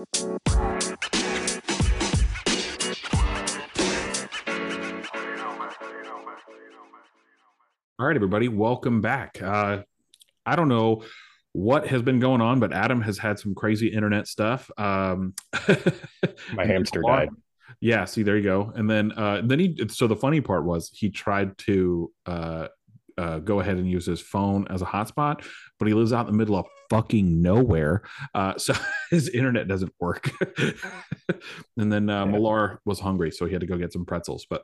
All right, everybody, welcome back. Uh, I don't know what has been going on, but Adam has had some crazy internet stuff. Um, My hamster died. Yeah, see, there you go. And then, uh, then he. So the funny part was he tried to uh, uh, go ahead and use his phone as a hotspot, but he lives out in the middle of fucking nowhere, uh, so his internet doesn't work. and then uh, Yeah. Millar was hungry, so he had to go get some pretzels. But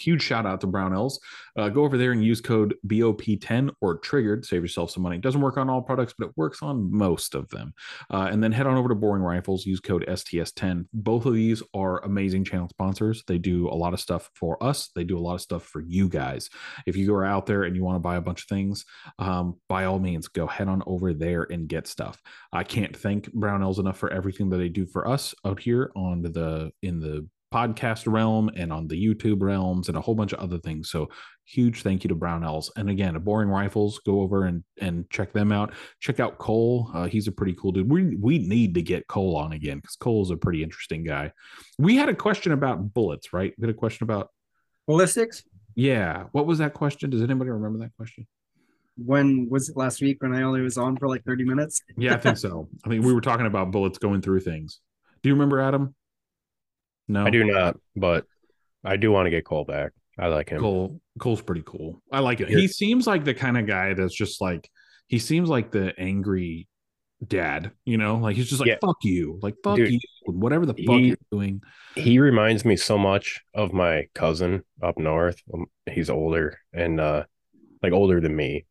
huge shout out to Brownells. Uh, go over there and use code BOP10 or triggered. Save yourself some money. It doesn't work on all products, but it works on most of them. Uh, and then head on over to Boring Rifles. Use code STS10. Both of these are amazing channel sponsors. They do a lot of stuff for us. They do a lot of stuff for you guys. If you are out there and you want to buy a bunch of things, um, by all means, go head on over there and get stuff. I can't thank Brownells enough for everything that they do for us out here on the in the podcast realm and on the YouTube realms and a whole bunch of other things. So huge thank you to Brownells. And again, a Boring Rifles, go over and and check them out. Check out Cole. Uh, he's a pretty cool dude. We we need to get Cole on again because Cole's a pretty interesting guy. We had a question about bullets, right? We had a question about ballistics yeah. What was that question? Does anybody remember that question? when was it last week when i only was on for like 30 minutes Yeah, I think so. I think we were talking about bullets going through things. Do you remember Adam? No, I do not, but I do want to get Cole back. I like him. Cole Cole's pretty cool. I like it. Here- He seems like the kind of guy that's just like he seems like the angry dad, you know? Like he's just like Yeah. fuck you. Like fuck Dude, you. Whatever the fuck he- you're doing. He reminds me so much of my cousin up north. Um, He's older and uh like older than me.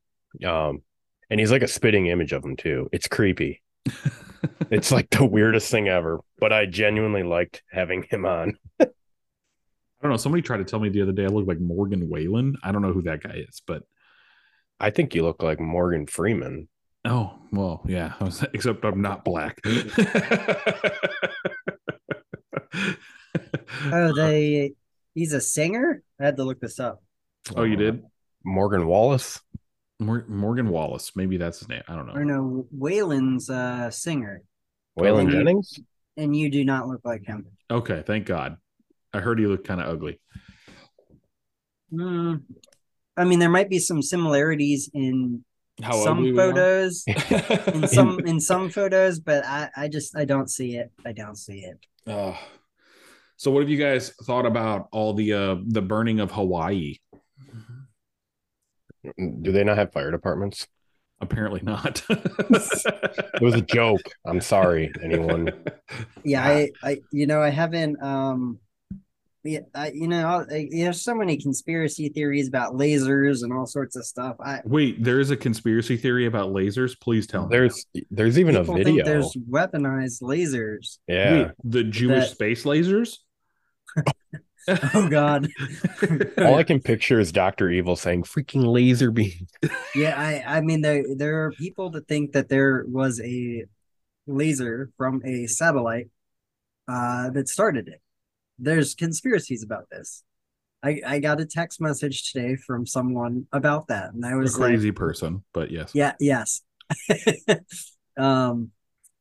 Um and he's like a spitting image of him too. It's creepy. It's like the weirdest thing ever, but I genuinely liked having him on. I don't know. Somebody tried to tell me the other day I look like Morgan Wallen. I don't know who that guy is, but I think you look like Morgan Freeman. oh well, yeah. Except I'm not black. oh they he's a singer i had to look this up oh, you did? Morgan Wallace. Mor- Morgan Wallace. Maybe that's his name. I don't know. or no wayland's a singer Waylon Oh, Jennings? and you do not look like him Okay, thank God. I heard he looked kind of ugly. Hmm. i mean there might be some similarities in How some ugly we are? photos in some in some photos but i i just i don't see it i don't see it Uh, so what have you guys thought about all the uh the burning of Hawaii? Do they not have fire departments? Apparently not. It was a joke. I'm sorry, anyone. yeah i i you know i haven't um yeah, I, you know, I, there's so many conspiracy theories about lasers and all sorts of stuff. I Wait, there is a conspiracy theory about lasers. Please tell me. There's there's even a people think video. there's weaponized lasers. Yeah. Wait, the Jewish That- space lasers. Oh God, All I can picture is Doctor Evil saying "freaking laser beam." yeah. I I mean, there there are people that think that there was a laser from a satellite uh, that started it. There's conspiracies about this. I I got a text message today from someone about that, and i was like, crazy person, but yes. Yeah, yes. um,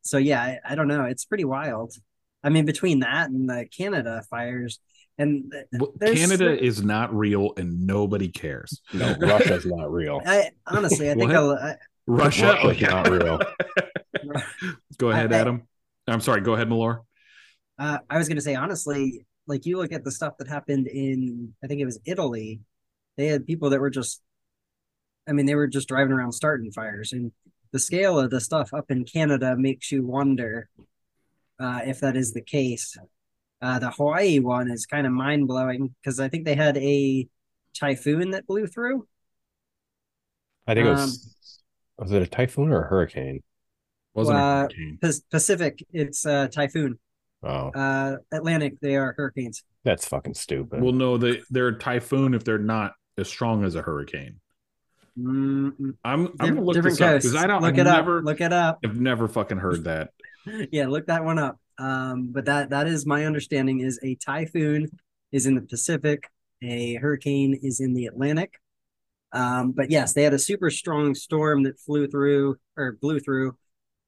so yeah, I, I don't know. It's pretty wild. I mean, between that and the Canada fires, and Well, there's- Canada is not real and nobody cares. No, Russia's not real. I honestly, I think I'll, I, Russia, Russia's oh, yeah. not real. Go ahead, I- I- Adam. I'm sorry. Go ahead, Millar. uh, I was gonna say honestly, like you look at the stuff that happened in, I think it was Italy. They had people that were just, I mean, they were just driving around starting fires, and the scale of the stuff up in Canada makes you wonder uh, if that is the case. Uh, the Hawaii one is kind of mind blowing because I think they had a typhoon that blew through. I think it Um, was was it a typhoon or a hurricane? Wasn't a Uh, hurricane. Pas- Pacific, it's uh, typhoon. Oh, Uh, Atlantic, they are hurricanes. that's fucking stupid. Well, no, they they're a typhoon if they're not as strong as a hurricane. I'm I'm gonna look different this up because I don't. look I've it never, up. Look it up. I've never fucking heard that. yeah, look that one up. Um, but that that is my understanding is a typhoon is in the Pacific, a hurricane is in the Atlantic. Um, but yes, they had a super strong storm that flew through or blew through.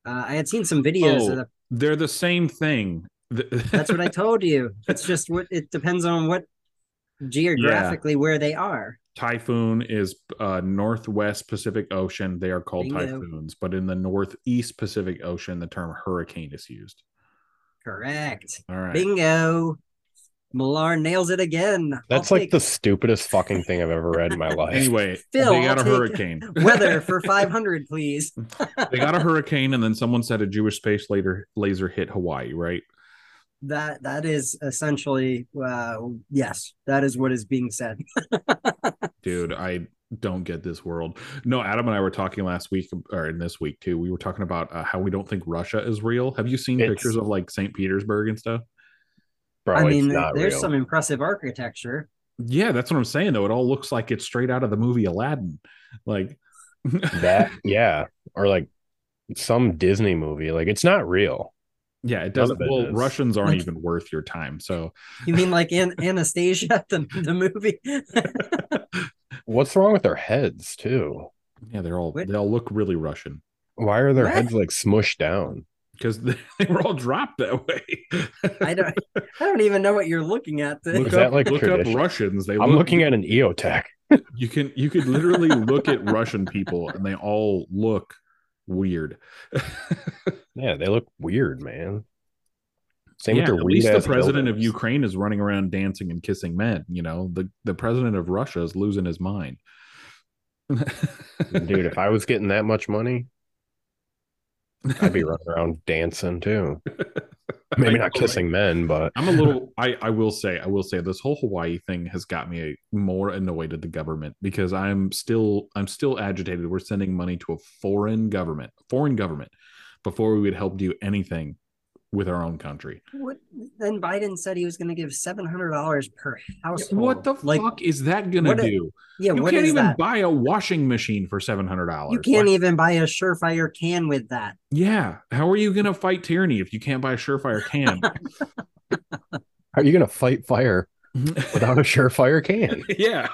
Uh, I had seen some videos Oh. of the They're the same thing. That's what I told you. It's just what it depends on what geographically where they are. Typhoon is uh, Northwest Pacific Ocean. They are called Bingo. typhoons, but in the Northeast Pacific Ocean, the term hurricane is used. Correct. All right. Bingo. Millar nails it again. I'll That's like take the stupidest fucking thing I've ever read in my life. Anyway, Phil, they got I'll a hurricane. weather for 500, please. they got a hurricane, and then someone said a Jewish space laser laser hit Hawaii. Right? That that is essentially uh yes, that is what is being said. Dude, I don't get this world. No, Adam and I were talking last week, or in this week too. We were talking about uh, how we don't think Russia is real. Have you seen It's- pictures of like St. Petersburg and stuff? Bro, I mean, there's real. some impressive architecture. Yeah, that's what I'm saying. Though it all looks like it's straight out of the movie Aladdin. Like that, yeah, or like some Disney movie. Like it's not real. Yeah, it doesn't. Well, is. Russians aren't Like- even worth your time. So You mean like in Anastasia, the, the movie? What's wrong with their heads too? yeah, they're all What? they all look really Russian Why are their What? heads like smushed down? because they, they were all dropped that way. I don't I don't even know what you're looking at. look Is that up, like look up tradition? Russians. They I'm look, looking at an EOTech. You can you could literally look at Russian people and they all look weird. Yeah, they look weird, man. Same yeah, with at least the president of. Ukraine is running around dancing and kissing men. You know, the the president of Russia is losing his mind. Dude, if I was getting that much money, I'd be running around dancing too. Maybe not kissing men, but I'm a little. I I will say. I will say this whole Hawaii thing has got me more annoyed at the government because I'm still I'm still agitated. We're sending money to a foreign government, foreign government, before we would help do anything with our own country. What, then Biden said he was going to give seven hundred dollars per household. What the like, fuck is that gonna do? Yeah, you what can't is even that? buy a washing machine for seven hundred dollars. You can't even buy a Surefire can with that. Yeah, how are you gonna fight tyranny if you can't buy a surefire can? are you gonna fight fire Mm-hmm. without a surefire can? yeah.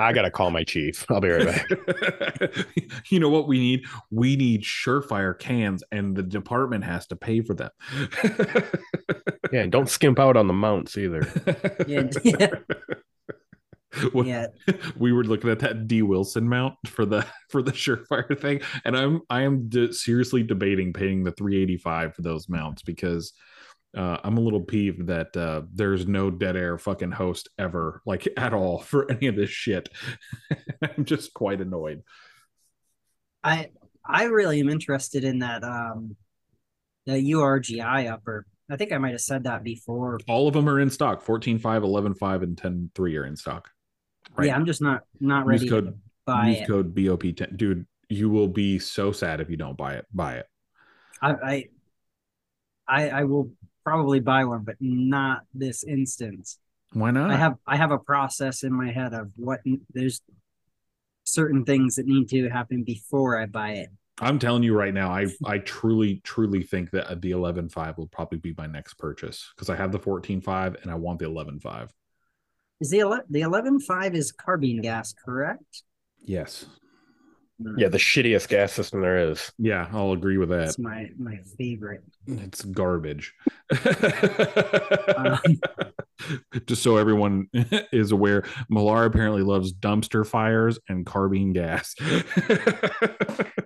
I gotta call my chief. I'll be right back. you know what we need? We need surefire cans, and the department has to pay for them. Yeah, and don't skimp out on the mounts either. Yeah, yeah, What- yeah. we were looking at that D Wilson mount for the for the surefire thing, and I'm I am de- seriously debating paying the 385 for those mounts because uh, I'm a little peeved that uh, there's no dead air fucking host ever like at all for any of this shit. I'm just quite annoyed. I I really am interested in that um the URGI upper. I think I might have said that before. All of them are in stock. 14.5, 11.5, and 10.3 are in stock. Right Yeah, I'm just not not Use ready code- to buy Use it. code BOP10. Dude, you will be so sad if you don't buy it. Buy it. I, I I I will probably buy one, but not this instance. Why not? I have I have a process in my head of what there's certain things that need to happen before I buy it. I'm telling you right now, I I truly truly think that the 11.5 will probably be my next purchase because I have the 14.5 and I want the 11.5. Is the ele- the eleven five is carbine gas, correct? Yes. Yeah, the shittiest gas system there is. Yeah, I'll agree with that. It's my my favorite. It's garbage. Um, Just so everyone is aware, Millar apparently loves dumpster fires and carbine gas.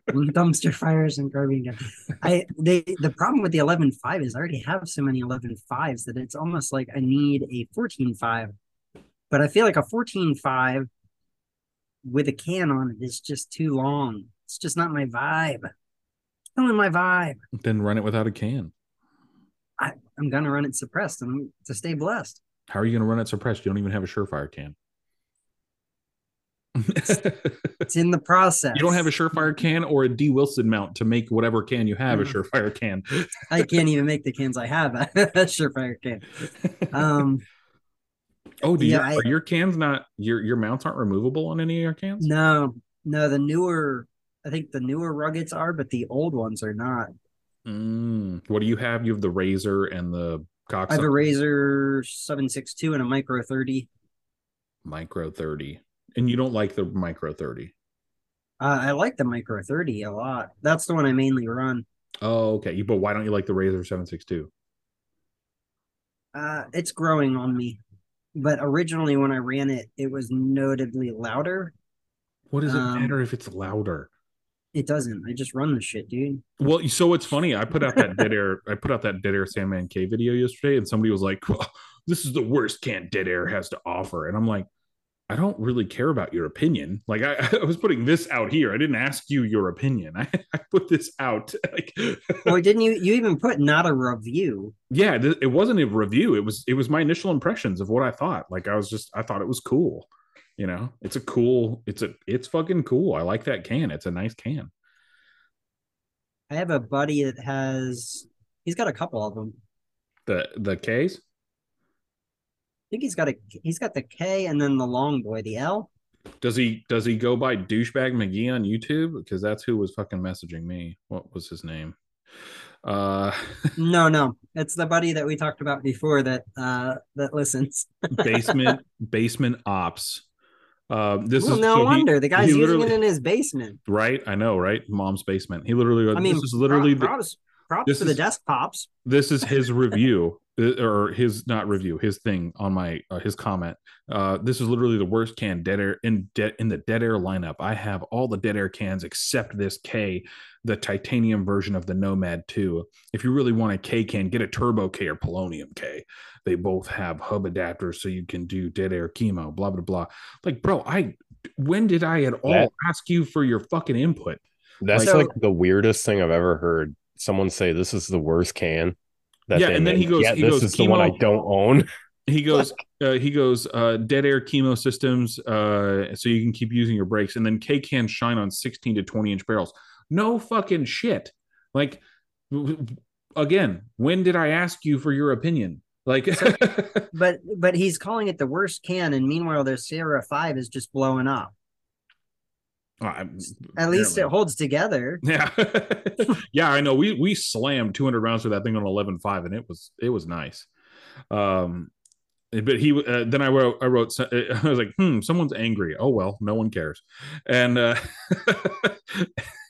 dumpster fires and carbine gas. I they the problem with the eleven five is I already have so many eleven fives that it's almost like I need a fourteen five. But I feel like a fourteen five with a can on it is just too long. It's just not my vibe. Killing my vibe. then run it without a can. I'm gonna run it suppressed and to stay blessed. How are you going to run it suppressed? You don't even have a surefire can. It's in the process. You don't have a surefire can or a D Wilson mount to make whatever can you have a Mm. surefire can. I can't even make the cans I have. a surefire can. Um, oh, do yeah, your, I- are your cans not your your mounts aren't removable on any of your cans? no, no, the newer, I think the newer ruggeds are, but the old ones are not. Mm. What do you have? You have the razor and the cox I have a Razor seven six two and a Micro thirty. micro thirty, and you don't like the micro thirty. Uh, I like the Micro thirty a lot. That's the one I mainly run. Oh, okay. But why don't you like the Razor 762? Uh, it's growing on me. But originally, when I ran it, it was notably louder. What does it Um, matter if it's louder? It doesn't. I just run the shit, dude. Well, so it's funny. I put out that dead air. I put out that dead air Sandman K video yesterday, and somebody was like, "This is the worst can dead air has to offer," and I'm like, I don't really care about your opinion. Like I, I was putting this out here. I didn't ask you your opinion. I, I put this out. Like, Well, didn't you? You even put not a review. yeah, th- it wasn't a review. It was it was my initial impressions of what I thought. Like I was just I thought it was cool. You know, it's a cool. It's a it's fucking cool. I like that can. It's a nice can. I have a buddy that has. He's got a couple of them. The the K's. I think he's got a. He's got the K and then the long boy, the L. Does he does he go by douchebag McGee on YouTube? Because that's who was fucking messaging me. What was his name? Uh No, no, it's the buddy that we talked about before that uh that listens. basement basement ops. Um this well, is no so he- wonder the guy's using it in his basement. right. I know, right? Mom's basement. He literally I mean, this is literally pro- the, props, props this is, the is- desktops. this is his review uh, or his not review his thing on my uh, his comment. Uh this is literally the worst can dead air in de- in the dead air lineup. I have all the dead air cans except this k the titanium version of the nomad 2 if you really want a k can get a turbo k or polonium k. They both have hub adapters so you can do dead air chemo blah blah blah. Like bro i when did i at all That- ask you for your fucking input? That's So- like the weirdest thing I've ever heard. Someone say this is the worst can. that Yeah, they and then he goes- Yeah, he this goes, is the one I don't own. he goes uh, he goes uh dead air chemo systems uh so you can keep using your brakes and then k can shine on 16 to 20 inch barrels no fucking shit like w- w- again when did i ask you for your opinion like But but he's calling it the worst can, and meanwhile, their Sierra Five is just blowing up. At least it holds together. yeah. Yeah i know. We we slammed 200 rounds for that thing on 11.5 and it was it was nice. Um but he uh, then i wrote i wrote i was like hmm someone's angry. Oh well no one cares. And uh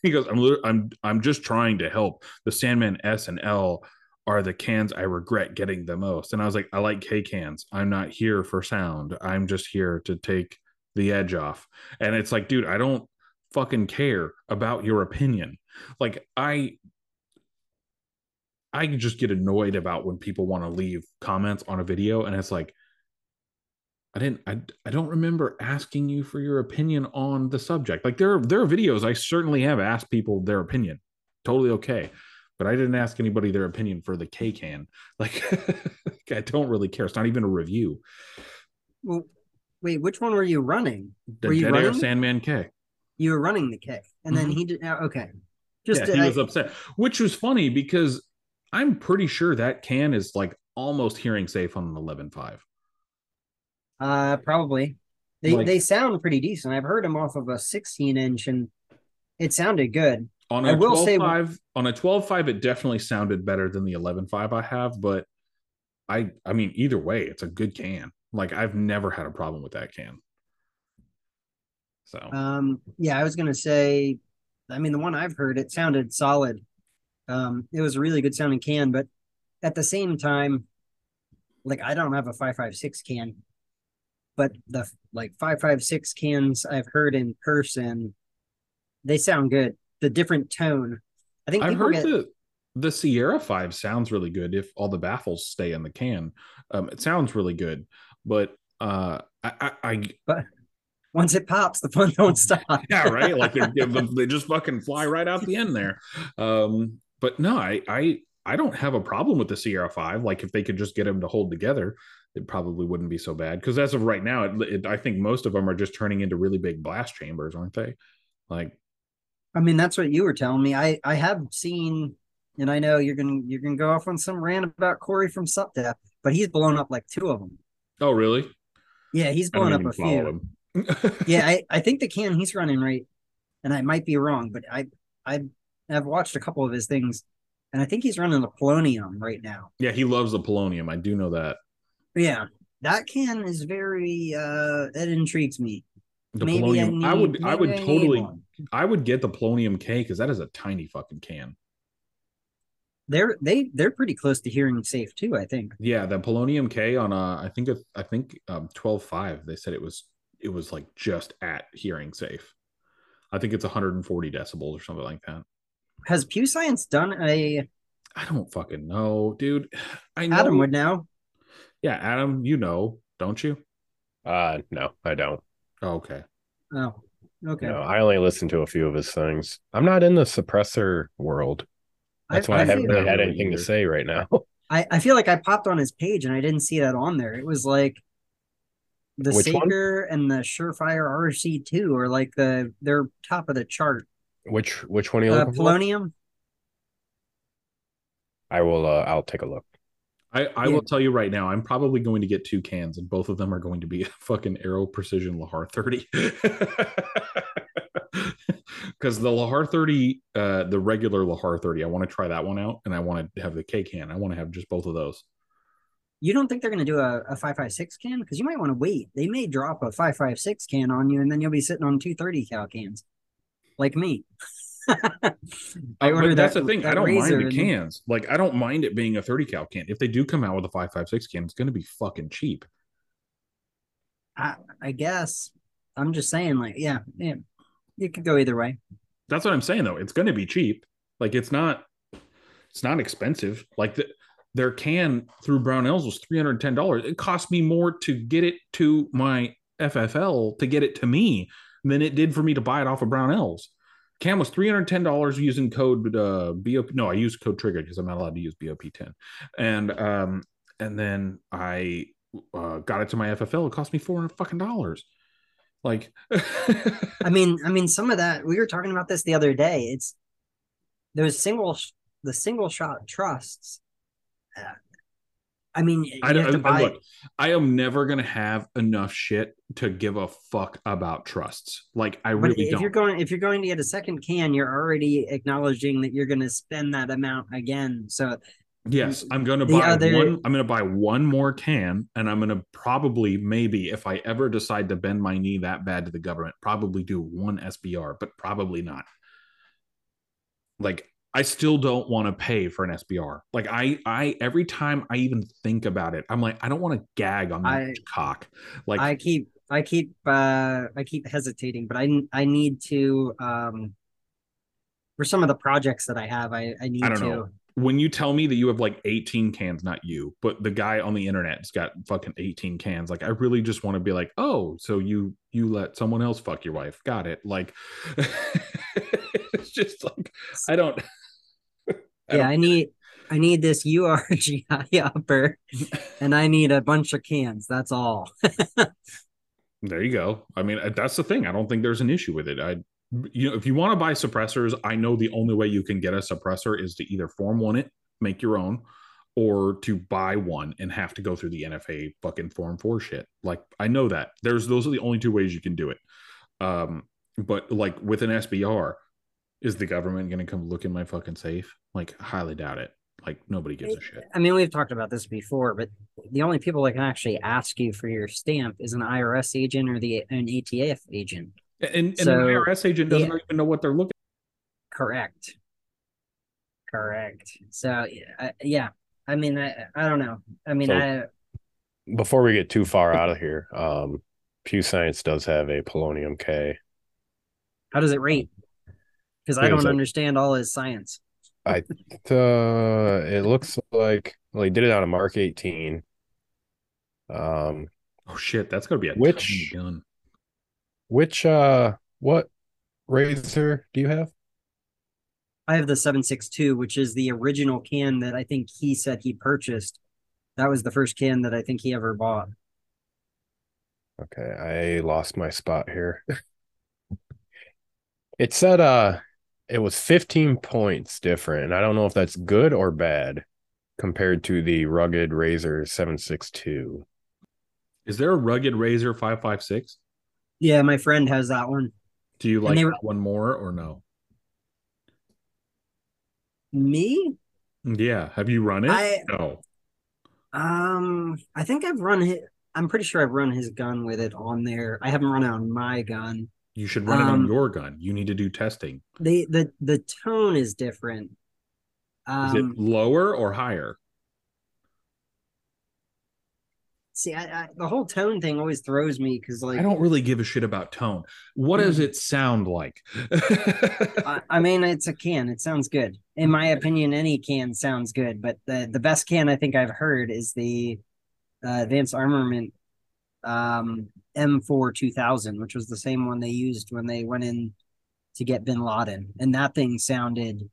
he goes i'm i'm i'm just trying to help. The sandman s and l are the cans i regret getting the most. And i was like i like k cans. I'm not here for sound. I'm just here to take the edge off. And it's like dude i don't fucking care about your opinion. Like i i just get annoyed about when people want to leave comments on a video and it's like i didn't I, I don't remember asking you for your opinion on the subject. Like there are there are videos i certainly have asked people their opinion. Totally okay. But i didn't ask anybody their opinion for the k can. Like i don't really care. It's not even a review. Well, wait, which one were you running? the Were you dead air running? sandman k You were running the kick, and then Mhm. he did. uh, Okay, just yeah, he I- was upset, which was funny because I'm pretty sure that can is like almost hearing safe on an 11.5. uh, probably they Like- they sound pretty decent. I've heard them off of a 16 inch, and it sounded good. On I a will say- 12.5, on a 12.5, it definitely sounded better than the 11.5 I have, but I I mean either way, it's a good can. Like I've never had a problem with that can. So Um, yeah, I was gonna say, I mean, the one I've heard, it sounded solid. Um, it was a really good sounding can, but at the same time, like I don't have a five five six can, but the like five five six cans I've heard in person, they sound good. The different tone, I think I've heard get the the Sierra 5 sounds really good if all the baffles stay in the can. Um, it sounds really good, but uh I, I, I once it pops, the fun don't stop. yeah right like they give them they just fucking fly right out the end there um but no i i i don't have a problem with the sierra 5 like if they could just get them to hold together it probably wouldn't be so bad because as of right now it, it, i think most of them are just turning into really big blast chambers aren't they like I mean, that's what you were telling me. I I have seen, and I know you're gonna you're gonna go off on some rant about Corey from Supta, but he's blown up like two of them. oh really Yeah, he's blown up a few. him. Yeah, I, I think the can he's running right, and I might be wrong, but I I have watched a couple of his things, and I think he's running the Polonium right now. yeah he loves the polonium i do know that yeah, that can is very uh it intrigues me. the maybe polonium I, i, would i would need totally i would get the polonium k because that is a tiny fucking can they're they they're pretty close to hearing safe too. I think. Yeah, the Polonium K on uh I think it, I think um 12.5 they said it was it was like just at hearing safe. I think it's 140 decibels or something like that. Has Pew Science done a? I don't fucking know, dude. I know. Adam would know. Yeah, Adam, you know, don't you? Uh, no, I don't. Oh, okay. Oh, okay. No, I only listen to a few of his things. I'm not in the suppressor world. That's why I, I haven't really had Not really anything to say right now. I, I feel like I popped on his page and I didn't see that on there. It was like the Which one? Saker and the Surefire RC2 are like the they're top of the chart. which which one are you Uh, looking for? Polonium. I will. Uh, I'll take a look. I, I Yeah. will tell you right now, I'm probably going to get two cans, and both of them are going to be a fucking Aero Precision Lahar 30. Because the Lahar 30, uh, the regular Lahar 30, I want to try that one out, and I want to have the K can. I want to have just both of those. You don't think they're going to do a, a 556 can? Because you might want to wait. They may drop a 556 can on you, and then you'll be sitting on 230 cal cans, like me. I Uh, ordered that's that- the thing. I don't mind the and- cans. Like I don't mind it being a 30 cal can. If they do come out with a 556 can, it's going to be fucking cheap. I, I guess. I'm just saying, like, yeah, yeah, you could go either way. That's what I'm saying though. It's going to be cheap. Like it's not it's not expensive. Like the, their can through Brownells was $310. It cost me more to get it to my FFL to get it to me than it did for me to buy it off of Brownells. Can was $310 using code uh BOP no, I used code trigger because I'm not allowed to use BOP10. And um and then I uh, got it to my FFL. It cost me 400 fucking dollars. Like I mean, I mean, some of that we were talking about this the other day. It's those single, the single shot trusts. I mean, I, I, to look, I am never gonna have enough shit to give a fuck about trusts. Like I but really if don't. you're going, if you're going to get a second can, you're already acknowledging that you're going to spend that amount again. So yes, I'm gonna buy other- one. I'm gonna buy one more can, and I'm gonna probably, maybe, if I ever decide to bend my knee that bad to the government, probably do one SBR, but probably not. Like I still don't want to pay for an SBR. Like I, I every time I even think about it, I'm like, I don't want to gag on that cock. Like I keep, I keep, uh, I keep hesitating, but I, I need to, um, for some of the projects that I have, I, I need I don't to. know. when you tell me that you have like 18 cans, not you, but the guy on the internet's got fucking 18 cans, like I really just want to be like, oh, so you you let someone else fuck your wife. Got it. Like it's just like I don't I yeah, I need I need this URGI upper and I need a bunch of cans. That's all. there you go. I mean, uh, that's the thing. I don't think there's an issue with it. I you know, if you want to buy suppressors, I know the only way you can get a suppressor is to either form one it, make your own, or to buy one and have to go through the NFA fucking form four shit. Like I know that. There's those are the only two ways you can do it. Um, but like with an SBR, is the government gonna come look in my fucking safe? Like, highly doubt it. Like nobody gives a shit. I mean, we've talked about this before, but the only people that can actually ask you for your stamp is an IRS agent or the an ATF agent. And, and So, an IRS agent doesn't yeah. even know what they're looking Correct. Correct. So uh, yeah, I mean, I I don't know. I mean, So- I Before we get too far out of here, um, Pew Science does have a Polonium K. how does it rate? Because I think it was don't like- understand all his science. I Uh, it looks like well, he did it on a Mark 18. Um, Oh shit, that's gonna be a Which- gun. which uh, what razor do you have? I have the 762, which is the original can that I think he said he purchased. That was the first can that I think he ever bought. Okay, I lost my spot here. It said uh it was 15 points different, and I don't know if that's good or bad compared to the rugged Razor 762. Is there a rugged razor 556? Yeah, my friend has that one. Do you like were- that one more or no? Me? Yeah. Have you run it? I- no. Um, I think I've run it. I'm pretty sure I've run his gun with it on there. I haven't run it on my gun. You should run it on Um, your gun. You need to do testing. The the the tone is different. Is Um, it lower or higher? see, I, I, the whole tone thing always throws me because, like, I don't really give a shit about tone. What does it sound like? I, I mean, it's a can. It sounds good. In my opinion, any can sounds good. But the the best can I think I've heard is the uh, Advanced Armament um, M4 2000, which was the same one they used when they went in to get Bin Laden, and that thing sounded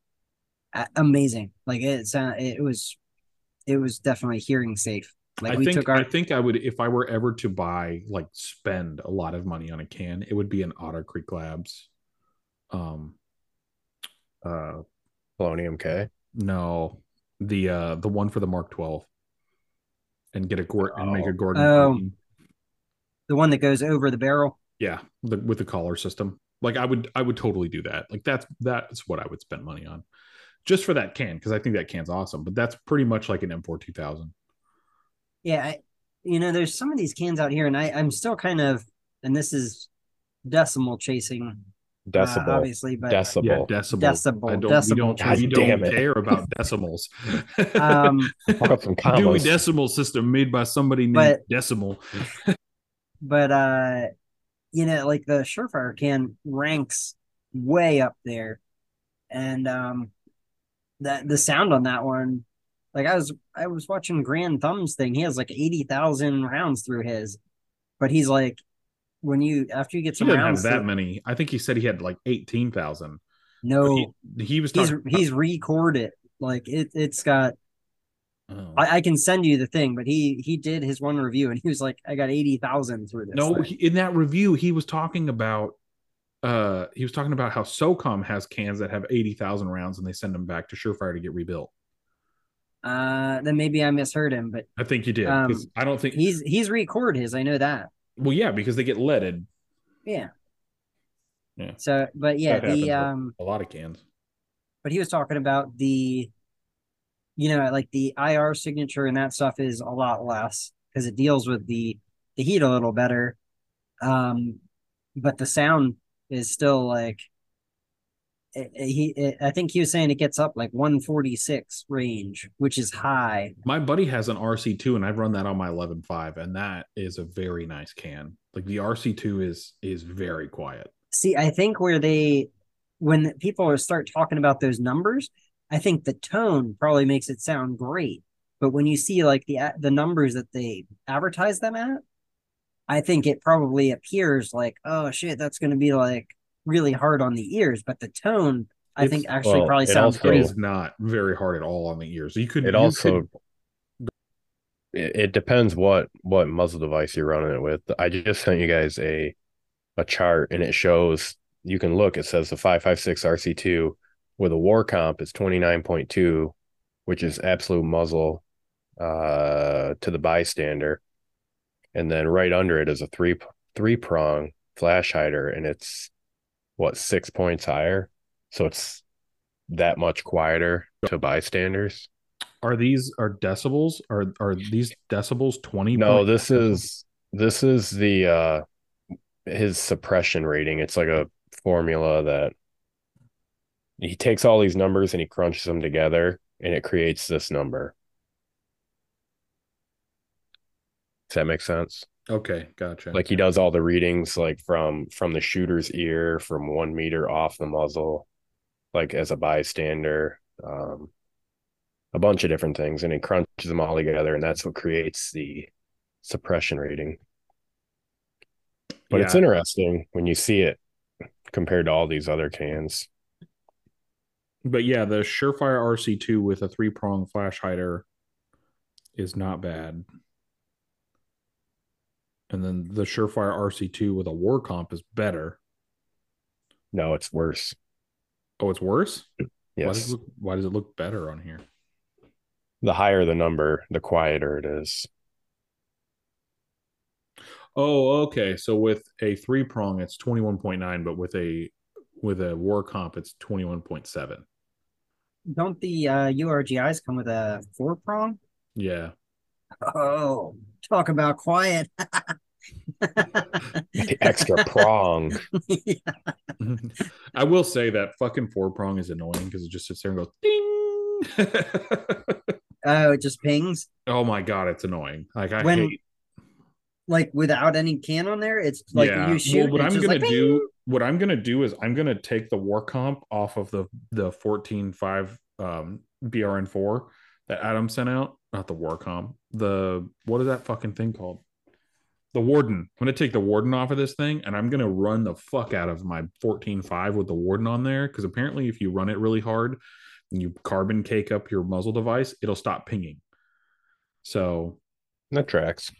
amazing. Like it sound, it was, it was definitely hearing safe. Like I we think took our I think I would if I were ever to buy like spend a lot of money on a can, it would be an Otter Creek Labs. Um uh Polonium K. no, the uh the one for the Mark 12 and get a Gordon and make a Oh. Gordon. Oh. Green. The one that goes over the barrel. Yeah, the, with the collar system. Like I would I would totally do that. Like that's that's what I would spend money on. Just for that can because I think that can's awesome, but that's pretty much like an M4 2000. Yeah, I, you know, there's some of these cans out here, and I, I'm still kind of, and this is decimal chasing, uh, Decibel. obviously, but Decibel. Yeah, decibel. Decibel, I don't, decibel. We don't, God we damn don't it. care about decimals. um, Fuck up some Dewey combos. Decimal System made by somebody named But- Decimal. but uh, you know, like the Surefire can ranks way up there, and um, that the sound on that one, like I was, I was watching Grand Thumb's thing. He has like eighty thousand rounds through his, but he's like, when you after you get He some have rounds, that through- many. I think he said he had like 18,000. no, He, he was he's talking he's recorded like it it's got Oh. I, I can send you the thing but he he did his one review and he was like i got 80,000 through this no, he, in that review, he was talking about uh he was talking about how SOCOM has cans that have 80,000 rounds and they send them back to Surefire to get rebuilt. uh then maybe i misheard him but I think you did. Um, I don't think he's he's record his i know that well, yeah, because they get leaded. yeah Yeah. so but yeah That the um A lot of cans. but he was talking about the you know like the ir signature and that stuff is a lot less because it deals with the the heat a little better um but the sound is still like it, it- he it, i think he was saying it gets up like 146 range which is high My buddy has an RC2 and I've run that on my 11.5 and that is a very nice can. Like the RC2 is is very quiet. see i think where they when people start talking about those numbers i think the tone probably makes it sound great but when you see like the the numbers that they advertise them at i think it probably appears like oh shit that's going to be like really hard on the ears but the tone i It's- think actually well, probably it sounds also- It great is not very hard at all on the ears. You could It you also could- it, it depends what what muzzle device you're running it with. I just sent you guys a a chart and it shows you can look. It says the five five six RC two with a war comp is twenty nine point two, which is absolute muzzle uh to the bystander, and then right under it is a three three prong flash hider and it's what six points higher, so it's that much quieter to bystanders. are these are decibels? Are are these decibels 20? No, this is this is the uh his suppression rating. It's like a formula that he takes all these numbers and he crunches them together and it creates this number. Does that make sense? Okay, gotcha. Like he does all the readings like from from the shooter's ear from one meter off the muzzle, like as a bystander, um a bunch of different things, and he crunches them all together, and that's what creates the suppression rating. But it's interesting when you see it compared to all these other cans. But yeah, the Surefire RC2 with a three prong flash hider is not bad. And then the Surefire RC2 with a war comp is better. No, it's worse. Oh, it's worse? Why does, Yes. it look, why does it look better on here? The higher the number, the quieter it is. Oh, okay. So with a three prong, it's 21.9, but with a with a war comp, it's 21.7. don't the uh urgis come with a four prong Yeah. oh talk about quiet The extra prong. I will say that fucking four prong is annoying because it just sits there and goes ding. Oh, it just pings. oh my god, it's annoying. Like I When- hate. Like without any can on there, it's like yeah. you shoot. well, what I'm gonna like, do, what I'm gonna do is I'm gonna take the war comp off of the the 14.5 um BRN four that Adam sent out. Not the war comp. The what is that fucking thing called? The warden. I'm gonna take the warden off of this thing, and I'm gonna run the fuck out of my 14.5 with the warden on there. Because apparently, if you run it really hard and you carbon cake up your muzzle device, it'll stop pinging. So That tracks.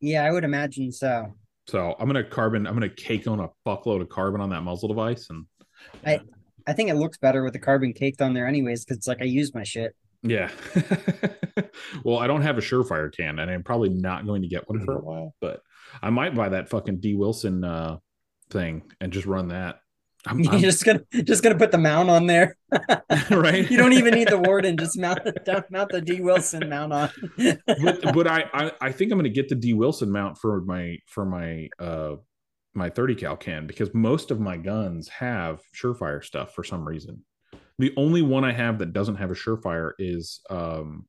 Yeah, I would imagine so. So I'm gonna carbon. I'm gonna cake on a fuckload of carbon on that muzzle device, and I I think it looks better with the carbon caked on there, anyways, because it's like I use my shit. yeah. well, I don't have a Surefire can, and I'm probably not going to get one for a while. But I might buy that fucking D Wilson uh, thing and just run that. I'm, You're I'm- just gonna just gonna put the mount on there. right. You don't even need the warden. Just mount the mount the D Wilson mount on. but but I, I I think I'm gonna get the D Wilson mount for my for my uh my 30 cal can because most of my guns have Surefire stuff for some reason. The only one I have that doesn't have a Surefire is um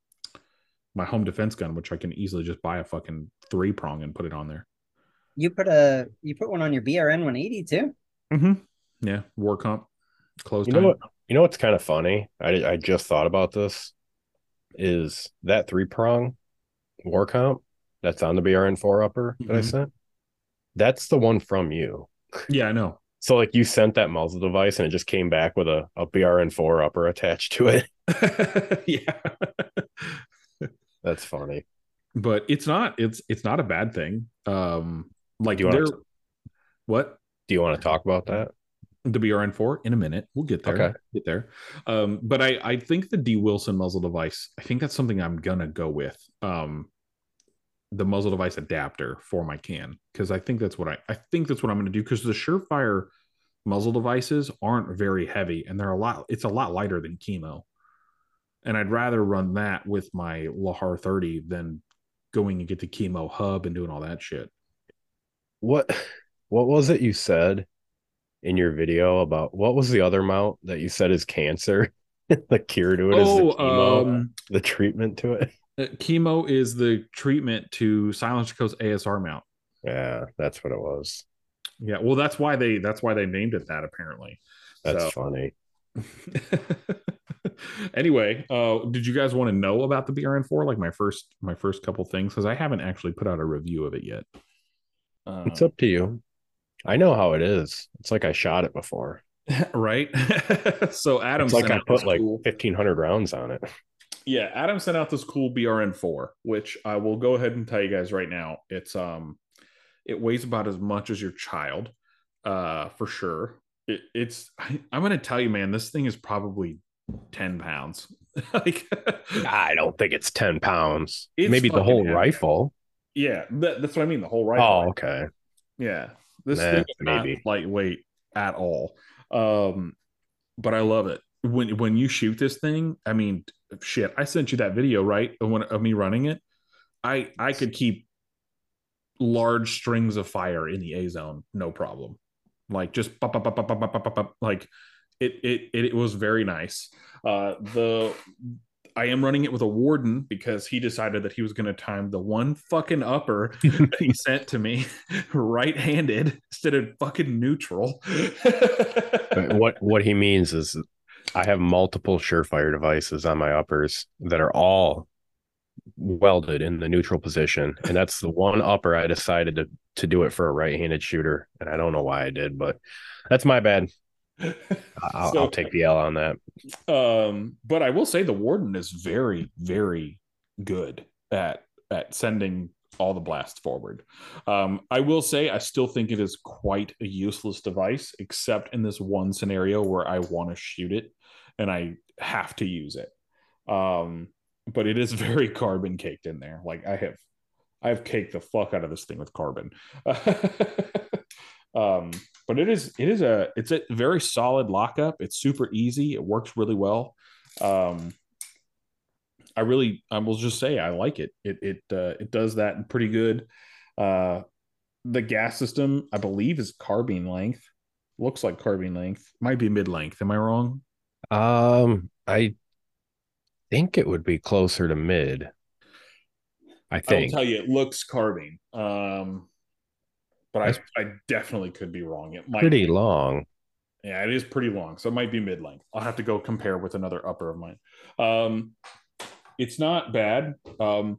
my home defense gun, which I can easily just buy a fucking three prong and put it on there. you put a you put one on your BRN 180 too. Mm-hmm. Yeah, war comp, close You time. know what? You know what's kind of funny? I I just thought about this. Is that three prong war comp that's on the BRN four upper that I Mhm. sent? That's the one from you. Yeah, I know. So like you sent that muzzle device and it just came back with a, a BRN four upper attached to it. yeah. That's funny. but it's not it's it's not a bad thing. Um like Do you wanna what Do you want to talk about that? The BRN four in a minute. We'll get there. Okay. Get there. Um, but I I think the D Wilson muzzle device. I think that's something I'm gonna go with. Um, the muzzle device adapter for my can because I think that's what I I think that's what I'm gonna do because the Surefire muzzle devices aren't very heavy and they're a lot. It's a lot lighter than chemo, and I'd rather run that with my Lahar 30 than going and get the chemo hub and doing all that shit. What what was it you said in your video about what was the other mount that you said is cancer? the cure to it is the chemo, Oh, um, the treatment to it. Uh, chemo is the treatment to SilencerCo ASR mount. Yeah, that's what it was. Yeah, well, that's why they that's why they named it that apparently. That's So- funny. anyway, uh, did you guys want to know about the BRN four? Like my first my first couple things because I haven't actually put out a review of it yet. Uh, It's up to you. I know how it is. It's like I shot it before. right. so Adam It's like I put like cool- fifteen hundred rounds on it. yeah adam sent out this cool brn 4 which i will go ahead and tell you guys right now it's um it weighs about as much as your child uh for sure it, it's I, i'm gonna tell you man this thing is probably 10 pounds like I don't think it's ten pounds. It's Maybe the whole heavy. rifle. yeah that, that's what i mean the whole rifle Oh, okay. yeah this Nah, thing is not maybe. lightweight at all. Um but i love it. When when you shoot this thing i mean shit i sent you that video right of, when, of me running it. I i could keep large strings of fire in the a zone no problem. Like just pop, pop, pop, pop, pop, pop, pop, pop, like it, it it it was very nice. Uh the I am running it with a warden because he decided that he was going to time the one fucking upper that he sent to me right-handed instead of fucking neutral. What what he means is I have multiple surefire devices on my uppers that are all welded in the neutral position. And that's the one upper I decided to to do it for a right-handed shooter. And I don't know why I did, but that's my bad. I'll, So- I'll take the L on that. Um, but I will say the warden is very, very good at at sending all the blasts forward. Um, I will say I still think it is quite a useless device, except in this one scenario where I want to shoot it and I have to use it. Um, but it is very carbon caked in there. Like I have, I've caked the fuck out of this thing with carbon. um, but it is, it is a, it's a very solid lockup. It's super easy. It works really well. Um, I really, I will just say, I like it. It, it, uh, it does that pretty good. Uh, the gas system, I believe, is carbine length. Looks like carbine length. Might be mid length. Am I wrong? Um, I think it would be closer to mid. I I will tell you, it looks carbine. Um, but I, I definitely could be wrong. It might Pretty be. long. Yeah, it is pretty long, so it might be mid length. I'll have to go compare with another upper of mine. Um, it's not bad. Um,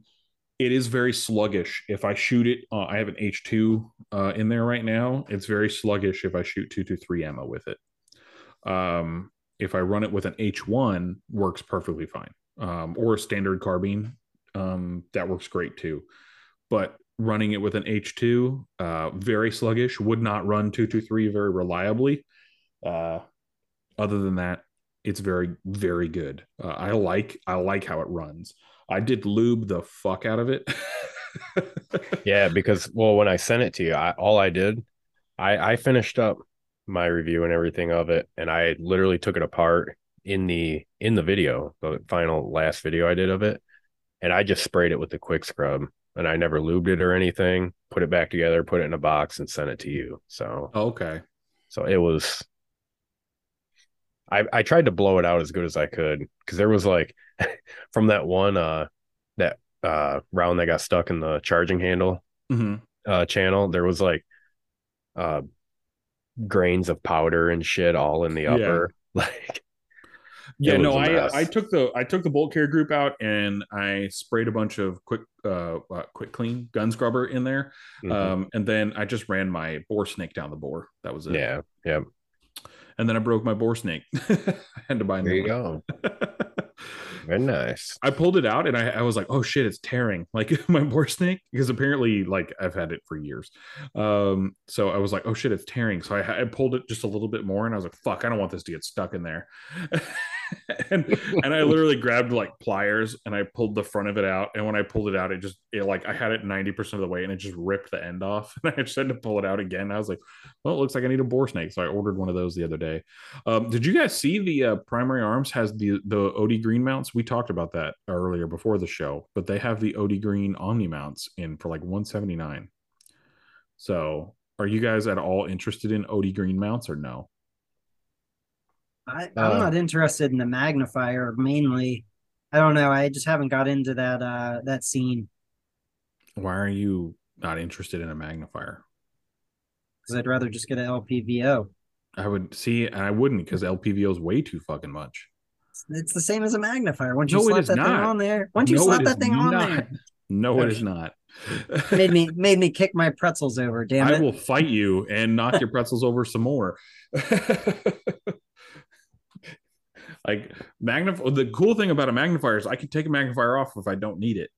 it is very sluggish. If I shoot it, uh, I have an H two uh, in there right now. It's very sluggish if I shoot two to three ammo with it. Um, if I run it with an H one, works perfectly fine. Um, or a standard carbine, um, that works great too. But running it with an H two, uh, very sluggish. Would not run 223 very reliably. Uh, other than that, it's very very good. Uh, I like I like how it runs. I did lube the fuck out of it. Yeah, because well, when I sent it to you, I all I did, I I finished up my review and everything of it, and I literally took it apart in the in the video, the final last video I did of it, and I just sprayed it with the quick scrub, and I never lubed it or anything. Put it back together, put it in a box, and sent it to you. So okay. so it was. I I tried to blow it out as good as I could because there was like from that one uh that uh round that got stuck in the charging handle hmm uh channel there was like uh grains of powder and shit all in the Yeah. upper like Yeah, no, I. I took the I took the bolt carrier group out and I sprayed a bunch of quick uh, uh quick clean gun scrubber in there. mhm. Um and then I just ran my bore snake down the bore. That was it. yeah yeah And then I broke my bore snake. I had to buy a there new you go one. very nice I pulled it out and I, I was like, oh shit, it's tearing like my bore snake because apparently like I've had it for years. Um, so I was like, oh shit, it's tearing. So I, I pulled it just a little bit more and I was like, fuck, I don't want this to get stuck in there. and and I literally grabbed like pliers and I pulled the front of it out. And when I pulled it out, it just it like I had it 90% of the way and it just ripped the end off. And I just had to pull it out again. I was like, well, it looks like I need a bore snake. So I ordered one of those the other day. Um, did you guys see the uh, primary arms has the the OD green mounts? We talked about that earlier before the show, but they have the OD green Omni mounts in for like 179. So, are you guys at all interested in OD green mounts or no? I, I'm Uh, not interested in the magnifier mainly. I don't know. I just haven't got into that uh that scene Why are you not interested in a magnifier? because I'd rather just get an LPVO. I would see, and I wouldn't because LPVO is way too fucking much. It's, the same as a magnifier. Once you No, slap that thing not. on there, once you No, slap that thing on there, No, it is not. made me made me kick my pretzels over. Damn it! I will fight you and knock your pretzels over some more. like magnify the cool thing about a magnifier is I can take a magnifier off if I don't need it.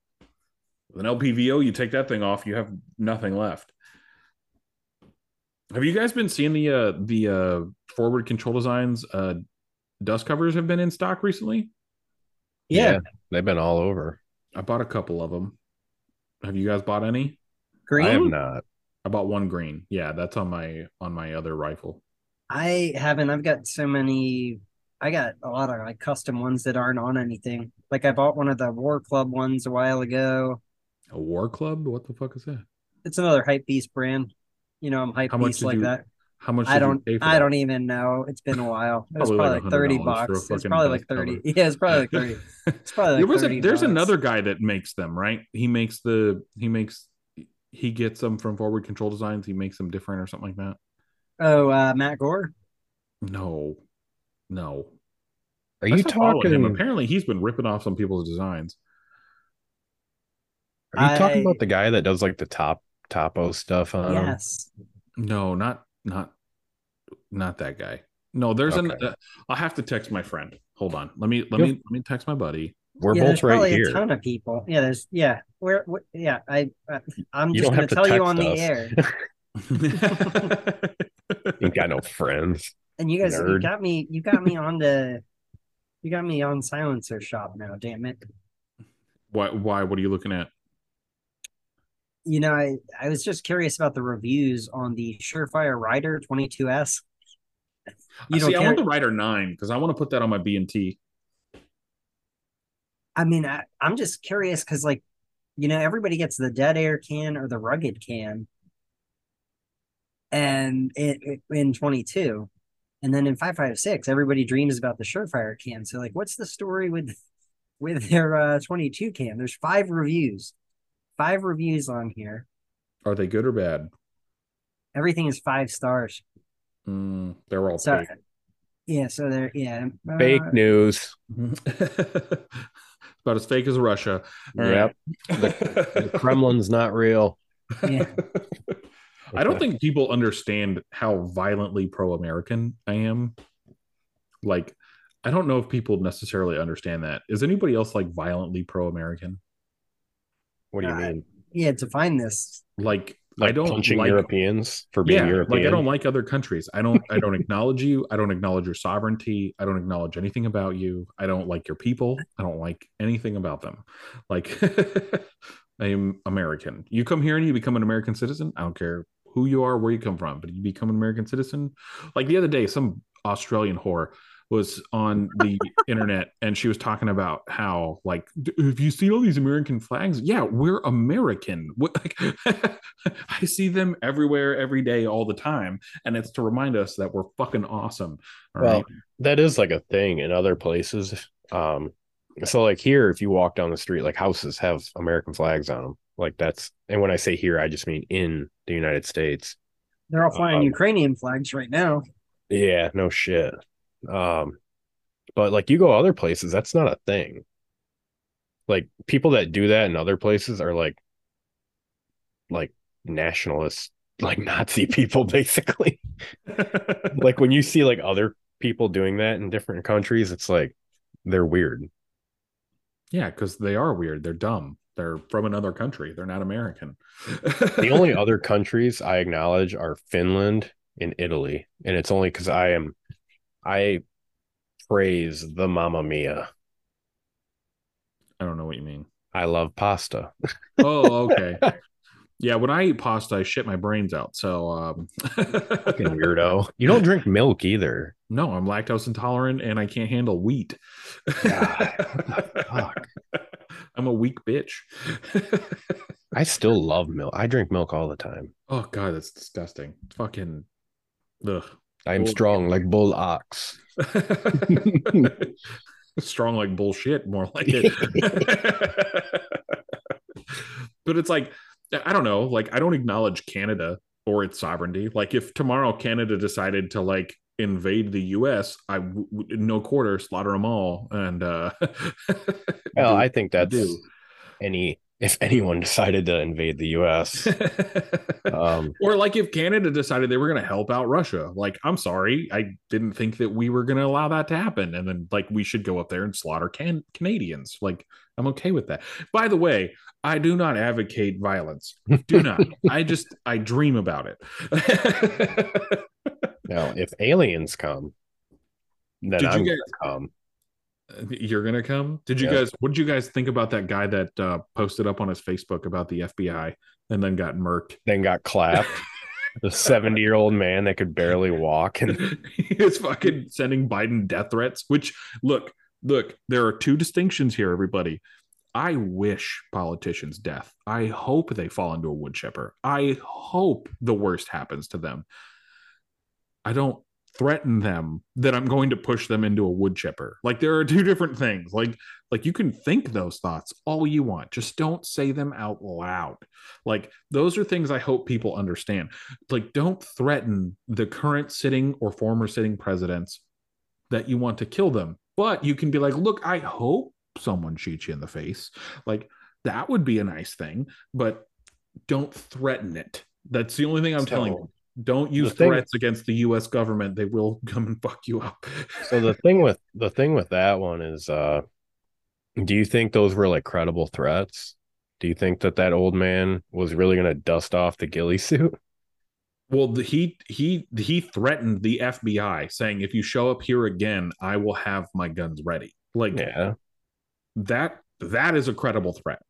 With an LPVO, you take that thing off, you have nothing left. Have you guys been seeing the uh the uh forward control designs uh dust covers have been in stock recently? yeah, they've been all over I bought a couple of them. Have you guys bought any? green. I have not I bought one green. Yeah, that's on my on my other rifle. I haven't. I've got so many. I got a lot of like custom ones that aren't on anything. Like I bought one of the War Club ones a while ago. A war club? What the fuck is that? It's another hype beast brand. You know, I'm hype beast like you- that. How much? I don't. pay for I don't even know. It's been a while. It was Probably probably like thirty $100 for a bucks. It's probably like thirty. cover. Yeah, it's probably like thirty. It's probably like there was a, 30 there's bucks. another guy that makes them right he makes the he makes he gets them from forward control designs he makes them different or something like that Oh, uh, Matt Gore. no no are I you stopped following him apparently he's been ripping off some people's designs are you talking about the guy that does like the top topo stuff on 'em? Yes. no not not not that guy no there's an. Uh, I'll have to text my friend hold on let me let Yep. me let me text my buddy we're yeah, there's both right probably here a ton of people. Yeah, there's yeah. Where, where yeah, I uh, I'm You just gonna to tell you text on the air. you ain't got no friends And you guys, you got me, you got me on the, you got me on silencer shop now. Damn it! why why what are you looking at You know, I I was just curious about the reviews on the Surefire Ryder 22s. You I don't see i want the Ryder 9 because i want to put that on my b&t I mean, I, I'm just curious because, like, you know, everybody gets the dead air can or the rugged can, and it, it- in 22, and then in 556, everybody dreams about the Surefire can. So, like, what's the story with with their uh 22 cam. There's five reviews. Five reviews on here. Are they good or bad? Everything is five stars. Mm, they're all So fake. yeah, so they're yeah. uh, Fake news. About as fake as Russia. All Yep. right. The Kremlin's not real. Yeah. I don't think people understand how violently pro-American I am. Like, I don't know if people necessarily understand that. Is anybody else like violently pro-American? What do you Uh, mean? Yeah, to find this. Like, Like I don't punching like Europeans for being yeah, European. like I don't like other countries. I don't I don't acknowledge you. I don't acknowledge your sovereignty. I don't acknowledge anything about you. I don't like your people. I don't like anything about them. Like I am American. You come here and you become an American citizen. I don't care who you are, where you come from, but you become an American citizen. Like the other day, some Australian whore was on the internet and she was talking about how like "D- have you seen all these american flags? Yeah we're american. What, like, i see them everywhere every day all the time. And it's to remind us that we're fucking awesome Well, right? That is like a thing in other places. Um, so like here, if you walk down the street, like houses have American flags on them. Like that's, and when I say here, I just mean in the United States. They're all flying Um, Ukrainian flags right now. Yeah, no shit. Um, but like you go other places, that's not a thing. Like people that do that in other places are like, like nationalists, like Nazi people, basically. like when you see like other people doing that in different countries, it's like they're weird. Yeah because they are weird. They're dumb. They're from another country. They're not american. The only other countries I acknowledge are Finland and Italy, and it's only because I am I praise the Mamma Mia. i don't know what you mean. I love pasta. oh okay yeah when i eat pasta i shit my brains out so um Fucking weirdo. You don't drink milk either. No, I'm lactose intolerant and I can't handle wheat. God, fuck? I'm a weak bitch. I still love milk. I drink milk all the time. oh god, that's disgusting. Fucking ugh. I'm Bull- strong like bull ox. Strong like bullshit, more like it. but it's like I don't know, like I don't acknowledge Canada or its sovereignty. Like if tomorrow Canada decided to like invade the US, I w- w- no quarter slaughter them all and uh Well, I think that's do. any if anyone decided to invade the US. Um or like if Canada decided they were going to help out Russia, like I'm sorry, I didn't think that we were going to allow that to happen, and then like we should go up there and slaughter can- Canadians. Like I'm okay with that. By the way, I do not advocate violence. Do not. I just I dream about it. now if aliens come, then Did you I'm get- gonna come. You're gonna come. Did you Yeah. guys? What did you guys think about that guy that uh, posted up on his Facebook about the FBI and then got murked? Then got clapped. the 70 year old man that could barely walk and is fucking sending Biden death threats. Which look, look, there are two distinctions here, everybody. I wish politicians death. I hope they fall into a wood chipper. I hope the worst happens to them. I don't threaten them that I'm going to push them into a wood chipper. Like there are two different things. Like like you can think those thoughts all you want. Just don't say them out loud. Like those are things I hope people understand like don't threaten the current sitting or former sitting presidents that you want to kill them but you can be like look i hope someone shoots you in the face. Like that would be a nice thing but don't threaten it. That's the only thing i'm telling you. Don't use thing- threats against the us government. They will come and fuck you up. So the thing with the thing with that one is uh do you think those were like credible threats? Do you think that that old man was really going to dust off the ghillie suit? Well the, he he he threatened the fbi saying if you show up here again i will have my guns ready. Like yeah that that is a credible threat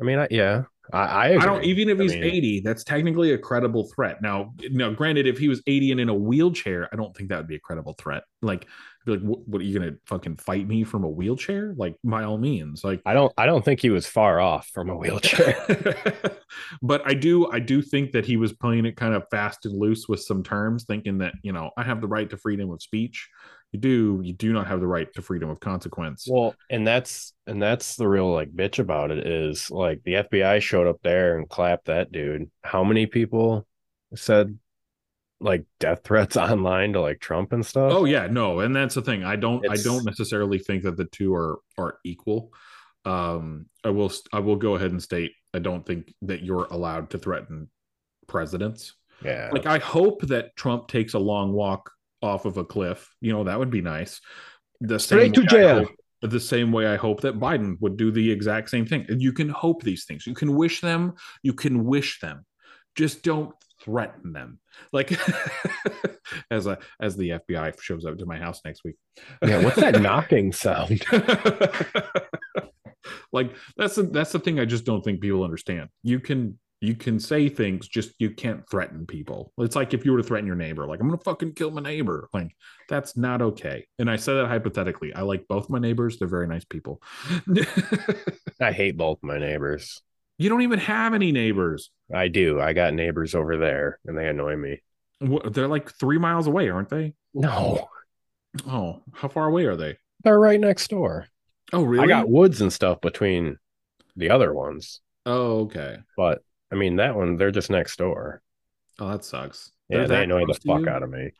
i mean I, yeah i i, agree. I don't even if I he's mean, 80, that's technically a credible threat. Now, now, granted, if he was 80 and in a wheelchair, I don't think that would be a credible threat. Like, be like, what, what are you gonna fucking fight me from a wheelchair? Like, by all means, like i don't i don't think he was far off from a wheelchair but I do I do think that he was playing it kind of fast and loose with some terms, thinking that, you know, I have the right to freedom of speech. You do you do not have the right to freedom of consequence. Well, and that's and that's the real like bitch about it is like the FBI showed up there and clapped that dude. How many people said like death threats online to like Trump and stuff? Oh yeah, no, and that's the thing. I don't It's- I don't necessarily think that the two are are equal. Um, I will I will go ahead and state I don't think that you're allowed to threaten presidents. yeah. Like I hope that Trump takes a long walk off of a cliff. You know that would be nice. The Straight to jail. hope- the same way I hope that Biden would do the exact same thing. And you can hope these things. You can wish them. You can wish them. Just don't threaten them. Like as a as the FBI shows up to my house next week. yeah, what's that knocking sound? like that's the that's the thing I just don't think people understand. You can you can say things, just you can't threaten people. It's like if you were to threaten your neighbor, like I'm gonna fucking kill my neighbor. Like that's not okay. And I said that hypothetically. I like both my neighbors; they're very nice people. I hate both my neighbors. you don't even have any neighbors. I do. I got neighbors over there and they annoy me. Wh- They're like three miles away, aren't they? No, Oh, how far away are they? they're right next door. Oh, really? I got woods and stuff between the other ones, Oh, okay. but I mean that one they're just next door. Oh, that sucks. Yeah, They're they that annoy the close to fuck you? out of me.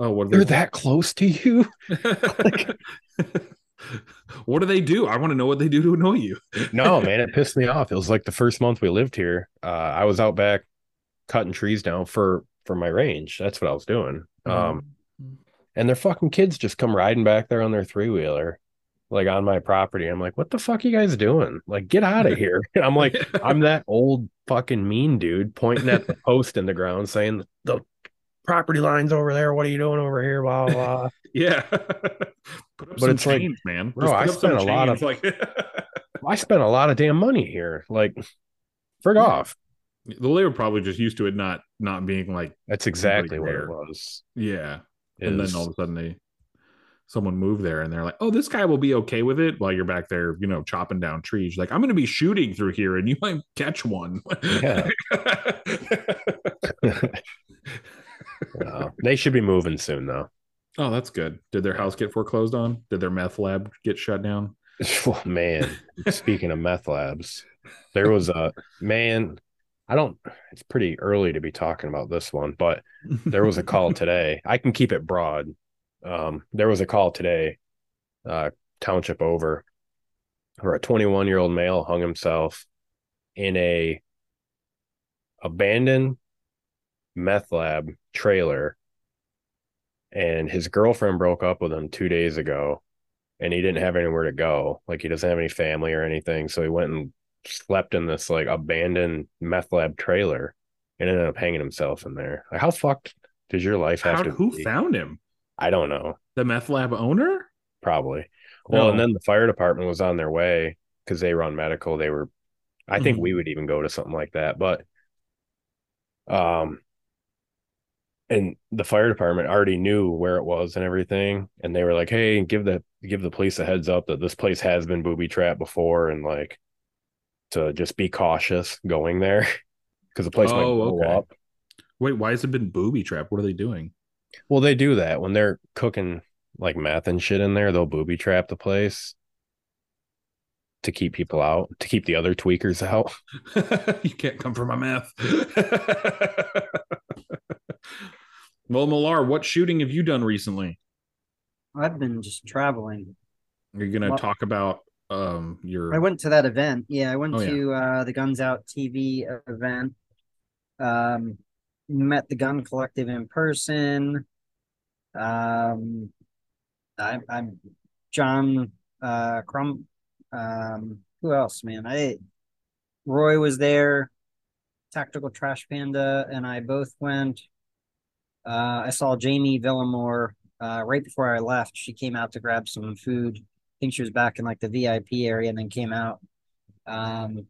Oh, what are They're that close to you? what do they do? I want to know what they do to annoy you. No, man, it pissed me off. It was like the first month we lived here. Uh, I was out back cutting trees down for for my range. That's what I was doing. Um, and their fucking kids just come riding back there on their three wheeler, like on my property. I'm like, what the fuck you guys doing? Like, get out of here. I'm like, I'm that old fucking mean dude pointing at the post in the ground saying the property line's over there. What are you doing over here? Blah blah. blah. yeah. But it's like, man. bro, I spent a lot of- like I spent a lot of damn money here. Like, frig Yeah. off. well, they were probably just used to it not not being like That's exactly what it was. yeah. And then all of a sudden they someone moved there and they're like, oh, this guy will be okay with it while you're back there, you know, chopping down trees. Like, I'm gonna be shooting through here and you might catch one. Yeah. They should be moving soon, though. oh, that's good. Did their house get foreclosed on? Did their meth lab get shut down? Oh, man, speaking of meth labs, there was a man. I don't. It's pretty early to be talking about this one, but there was a call today. I can keep it broad. Um, there was a call today, uh, township over, where a 21 year old male hung himself in a abandoned meth lab trailer, and his girlfriend broke up with him two days ago, and he didn't have anywhere to go. Like he doesn't have any family or anything, so he went and slept in this like abandoned meth lab trailer and ended up hanging himself in there. Like, how fucked does your life have How, to who be? found him? I don't know. The meth lab owner? Probably. Well, and then the fire department was on their way because they run medical. They were, I think Mhm. we would even go to something like that. But, um, and the fire department already knew where it was and everything, and they were like, "Hey, give the give the police a heads up that this place has been booby trapped before, and like to just be cautious going there because the place might Oh, blow okay. up." Wait, why has it been booby trapped? What are they doing? Well, they do that when they're cooking like meth and shit in there. They'll booby trap the place to keep people out, to keep the other tweakers out. you can't come for my meth. well, Millar, what shooting have you done recently? I've been just traveling. You're you going to Well- talk about um your I went to that event. Yeah, I went Oh, yeah. to uh, the Guns Out TV event. Um, met the Gun Collective in person. Um, I, I'm John uh, Crump. Um, who else, man? I Roy was there. Tactical Trash Panda and I both went. Uh, I saw Jamie Villamore uh, right before I left. She came out to grab some food. I think she was back in like the VIP area and then came out. Um,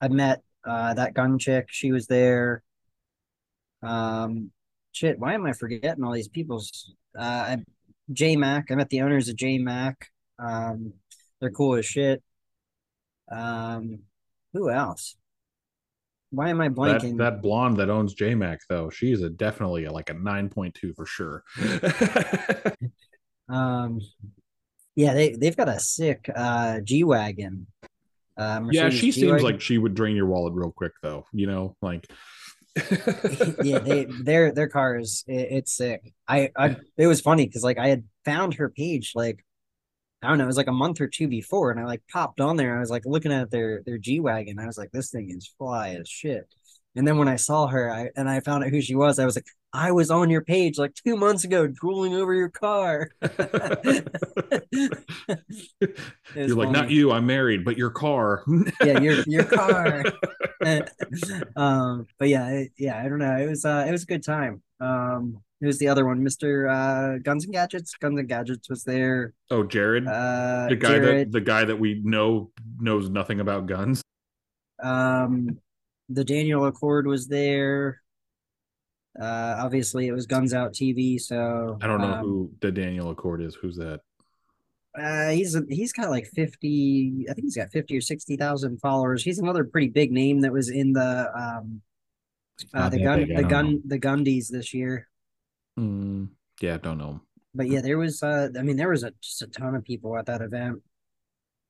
I met uh, that gun chick. She was there. Um, shit, why am I forgetting all these people's? Uh, JMac. I met the owners of JMac. Um, they're cool as shit. Um, who else? Why am I blanking? that blonde that owns JMac though? She's a definitely a, like a 9.2 for sure. Um, yeah, they they've got a sick uh G wagon. Uh, yeah, she seems G-Wagon. like she would drain your wallet real quick, though. You know, like yeah, they their their car is it, it's sick. I I it was funny because like I had found her page like I don't know, it was like a month or two before, and I like popped on there. I was like looking at their their G wagon. I was like, this thing is fly as shit. And then when I saw her, I and I found out who she was. I was like, I was on your page like two months ago, drooling over your car. You're like, not you. I'm married, but your car. yeah, your your car. um, but yeah, it, yeah, I don't know. It was uh, it was a good time. Um, it was the other one, Mister uh, Guns and Gadgets. Guns and Gadgets was there. oh, Jared, Uh, the guy Jared, that the guy that we know knows nothing about guns. um, the Daniel Accord was there. Uh, obviously it was Guns Out TV. So I don't know um, who the Daniel Accord is. Who's that? Uh, he's he's got like fifty. I think he's got fifty or sixty thousand followers. He's another pretty big name that was in the um uh, the gun big, the gun know. the Gundies this year. Mm, yeah, I don't know. But yeah, there was uh I mean there was a just a ton of people at that event.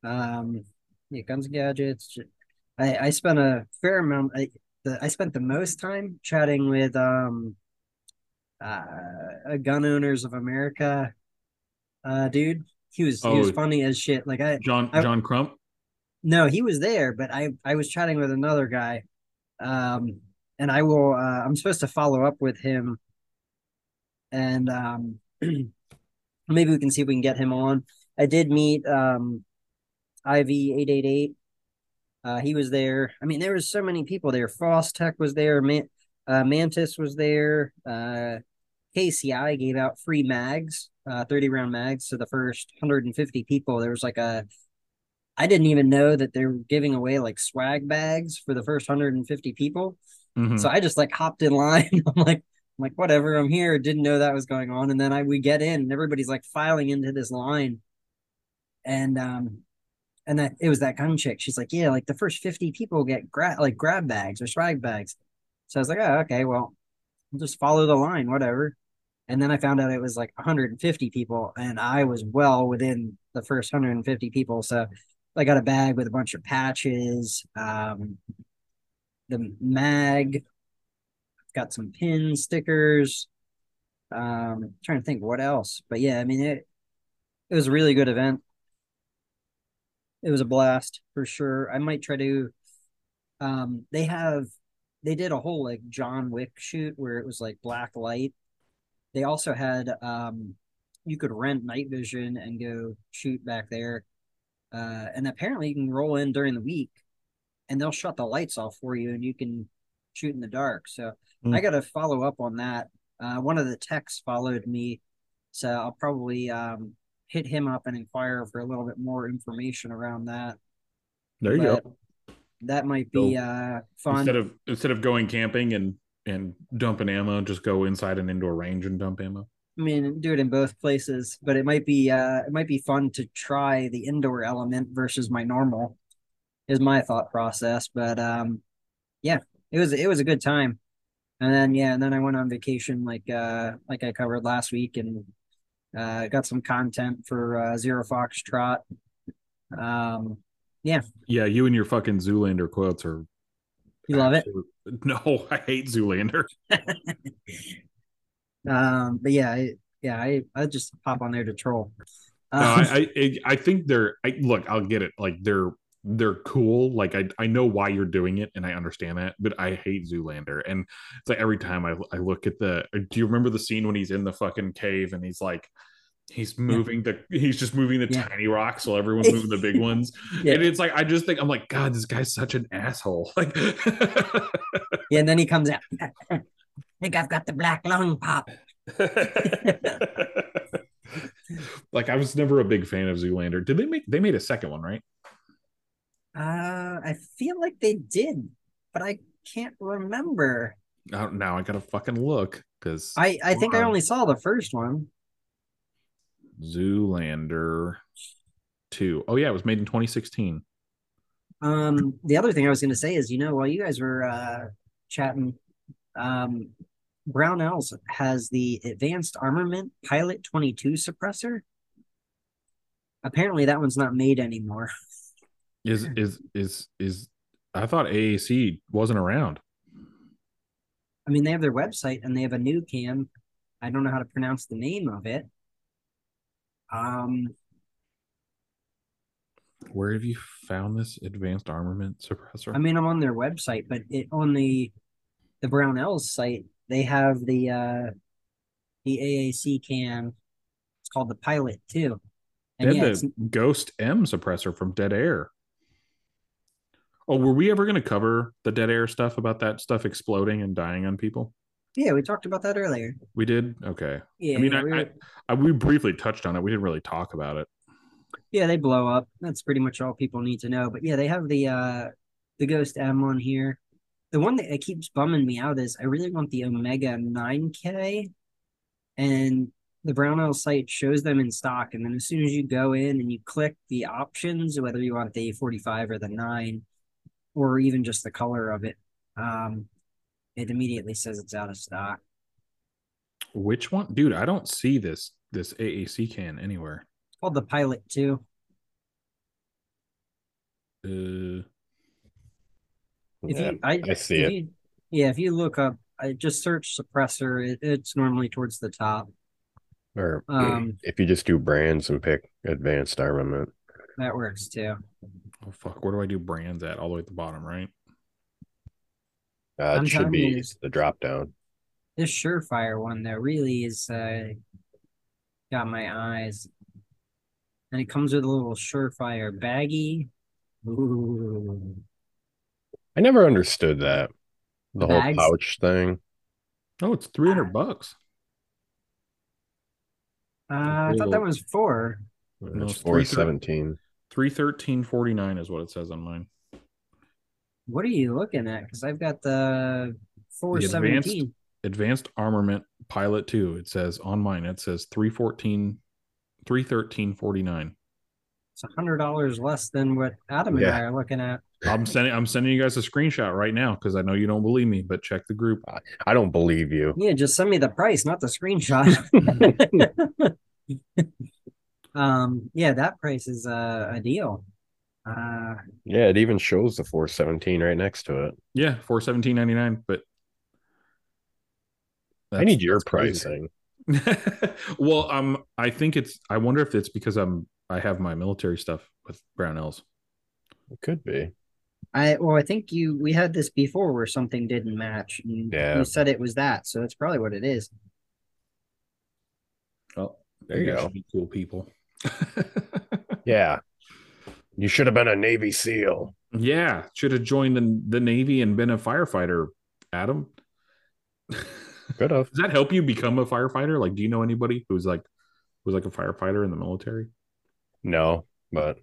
Um yeah, guns and gadgets. I I spent a fair amount I the I spent the most time chatting with um uh gun owners of America uh dude. He was he was Oh. funny as shit. Like I John I- John Crump. No, he was there, but I I was chatting with another guy. Um and I will uh I'm supposed to follow up with him and um maybe we can see if we can get him on. I did meet um IV8888. Uh he was there. I mean there was so many people there. Frost Tech was there, Man- uh, Mantis was there. Uh KCI gave out free mags, uh 30 round mags to the first 150 people. There was like a I didn't even know that they were giving away like swag bags for the first 150 people. Mhm. So I just like hopped in line. I'm like, I'm like, whatever, I'm here. Didn't know that was going on. And then I we get in and everybody's like filing into this line. And um and that it was that gun chick. She's like, Yeah, like the first 50 people get grab like grab bags or swag bags. So I was like, Oh, okay, well, I'll just follow the line, whatever. And then I found out it was like 150 people, and I was well within the first 150 people. So I got a bag with a bunch of patches, um, the mag, got some pins, stickers. Um, trying to think what else, but yeah, I mean it. It was a really good event. It was a blast for sure. I might try to. Um, they have, they did a whole like John Wick shoot where it was like black light. They also had, um, you could rent night vision and go shoot back there. Uh, and apparently you can roll in during the week and they'll shut the lights off for you and you can shoot in the dark. So Hmm. I got to follow up on that. Uh, one of the techs followed me, so I'll probably um, hit him up and inquire for a little bit more information around that. There you But go. That might be So, uh, fun. Instead of instead of going camping and and dumping ammo, just go inside an indoor range and dump ammo. I mean, do it in both places, but it might be uh, it might be fun to try the indoor element versus my normal. Is my thought process, but um, yeah, it was it was a good time. And then yeah, and then I went on vacation like uh like I covered last week and uh got some content for uh Zero Foxtrot. Um Yeah, Yeah, you and your fucking Zoolander quotes are. you love it. No, I hate Zoolander. Um but yeah, I, yeah, I I just pop on there to troll. No, Um, I, I I think they're. I, look, I'll get it. Like they're they're cool. Like I I know why you're doing it, and I understand that. But I hate Zoolander, and it's like every time I I look at the. Do you remember the scene when he's in the fucking cave and he's like. He's moving the he's just moving the Yeah. tiny rocks while everyone's moving the big ones. yeah. And it's like I just think I'm like, God, this guy's such an asshole. Like yeah, and then he comes out. I think I've got the black lung pop. like I was never a big fan of Zoolander. Did they make they made a second one, right? Uh I feel like they did, but I can't remember. Now, now I gotta fucking look because I I think I only saw the first one. Zoolander two. Oh yeah, it was made in 2016. Um, the other thing I was to say is, you know, while you guys were uh, chatting, um, Brownells has the Advanced Armament Pilot 22 suppressor. Apparently, that one's not made anymore. Is is is is I thought AAC wasn't around. I mean, they have their website and they have a new cam. I don't know how to pronounce the name of it. Um, Where have you found this advanced armament suppressor? I mean, I'm on their website, but it on the the Brownells site, they have the uh the AAC cam. It's called the Pilot 2. They And had yeah, it's, the Ghost M suppressor from Dead Air. Oh, were we ever going to cover the Dead Air stuff about that stuff exploding and dying on people? yeah, we talked about that earlier. We did. Okay. Yeah, I mean, I, we, I, were- I, we briefly touched on it. We didn't really talk about it. yeah, they blow up. That's pretty much all people need to know. But yeah, they have the uh the Ghost M on here. The one that keeps bumming me out is I really want the Omega 9K, and the Brownell site shows them in stock. And then as soon as you go in and you click the options, whether you want the A45 or the 9, or even just the color of it, um, it immediately says it's out of stock. Which one, dude? I don't see this this AAC can anywhere. It's called the Pilot 2. Uh, If Yeah, you, I, I see it. you- yeah, if you look up, I just search suppressor. It, it's normally towards the top. Or Um, if you just do brands and pick advanced armament. That works too. Oh fuck, where do I do brands at? All the way at the bottom, right? Uh, I'm should telling be you. the drop down. This Surefire one though really is uh, got my eyes, and it comes with a little Surefire baggie. Ooh. I never understood that. The Bags? whole pouch thing. Oh, it's three hundred bucks. Uh, I thought that was four. No, It's it's four 330. seventeen. Three thirteen forty nine is what it says on mine. What are you looking at? Because I've got the four seventeen. Advanced armament pilot two. It says on mine. It says 314 313 49. It's a hundred dollars less than what Adam and Yeah. I are looking at. I'm sending I'm sending you guys a screenshot right now because I know you don't believe me, but check the group. I don't believe you. Yeah, just send me the price, not the screenshot. um, yeah, that price is uh, a deal. Uh, Yeah, it even shows the 417 right next to it. Yeah, four seventeen ninety nine. But I need your pricing. well, um, I think it's. I wonder if it's because I'm. I have my military stuff with Brownells. It could be. I well, I think you we had this before where something didn't match, and Yeah. you said it was that, so that's probably what it is. Oh, There you go. cool people. Yeah. You should have been a Navy SEAL. yeah, should have joined the the Navy and been a firefighter. Adam, Could have. does that help you become a firefighter? Like, do you know anybody who's like who's like a firefighter in the military? No, but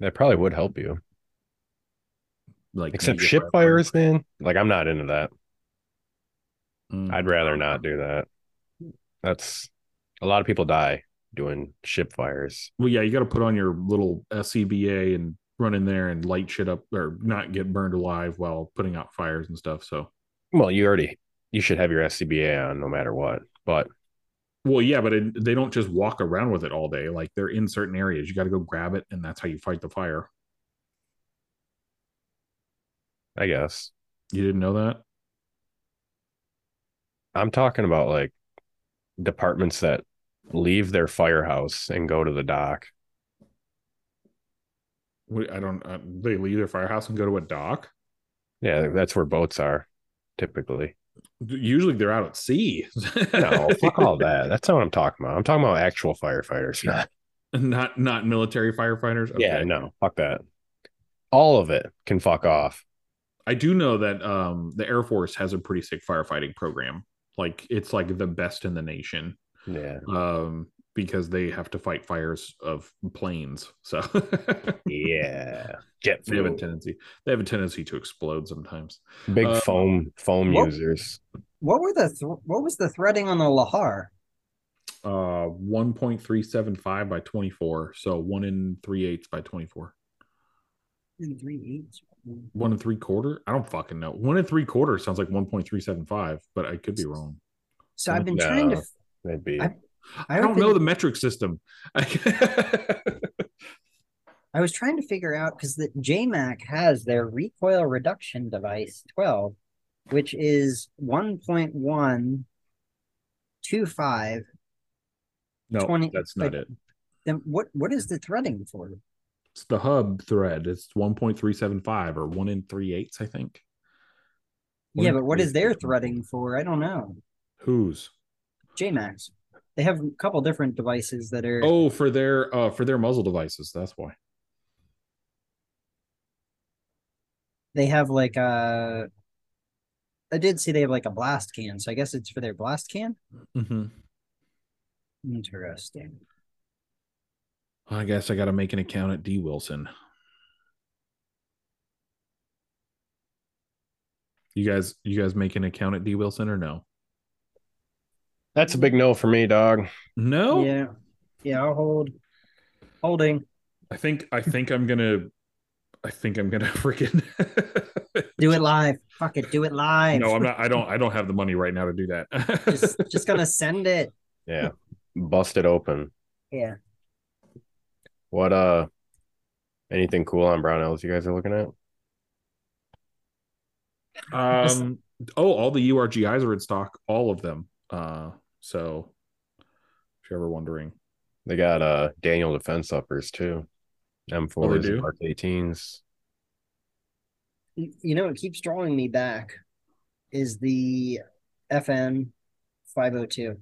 that probably would help you. Like, Except ship fires, man. Like I'm not into that. Mm. I'd rather not do that. That's a lot of people die doing ship fires. Well, yeah, you got to put on your little SCBA and run in there and light shit up or not get burned alive while putting out fires and stuff. So, Well, you already you should have your SCBA on no matter what. But well, yeah, but it, they don't just walk around with it all day. Like they're in certain areas. You got to go grab it, and that's how you fight the fire. I guess You didn't know that? I'm talking about like departments that leave their firehouse and go to the dock. We- I don't. Uh, they leave their firehouse and go to a dock. Yeah, that's where boats are typically. Usually, they're out at sea. No, fuck all that. That's not what I'm talking about. I'm talking about actual firefighters. not not military firefighters. Yeah, no, fuck that. All of it can fuck off. I do know that um, the Air Force has a pretty sick firefighting program. Like it's like the best in the nation. Yeah. Um, because they have to fight fires of planes. So Yeah. Jet fuel. they have a tendency. They have a tendency to explode sometimes. Big Uh, foam foam what- users. What were the th- what was the threading on the Lahar? Uh, one point three seven five by twenty four. So one in three eighths by twenty four. and three eighths. One and three quarter? I don't fucking know. One and three quarter sounds like 1.375, but I could be wrong. So I've been trying to. No. Maybe. I- I don't been- know the metric system. I was trying to figure out because the JMac has their recoil reduction device 12, which is 1.125. no, 20 that's not but- it. Then what what is the threading for? It's the hub thread. It's 1.375 or one in three eighths, I think. One yeah, in but what three is their threading for? I don't know. Whose? JMacs. They have a couple different devices that are Oh, for their uh for their muzzle devices. That's why. they have like a I did see they have like a blast can, so I guess it's for their blast can. Mm-hmm. Interesting. I guess I got to make an account at D Wilson. You guys, you guys make an account at D Wilson or no? That's a big no for me, dog. No. Yeah. Yeah, I'll hold holding. I think I think I'm gonna. I think I'm gonna freaking. Do it live. Fuck it, do it live. no, I'm not. I don't. I don't have the money right now to do that. just just gonna send it. Yeah. Bust it open. Yeah. What uh anything cool on Brownells you guys are looking at? Um. Oh, all the URGIs are in stock. All of them. Uh. So, if you're ever wondering, They got uh Daniel defense uppers too. M4s, Oh, they do? Mark 18s. You you know, it keeps drawing me back is the FN 502.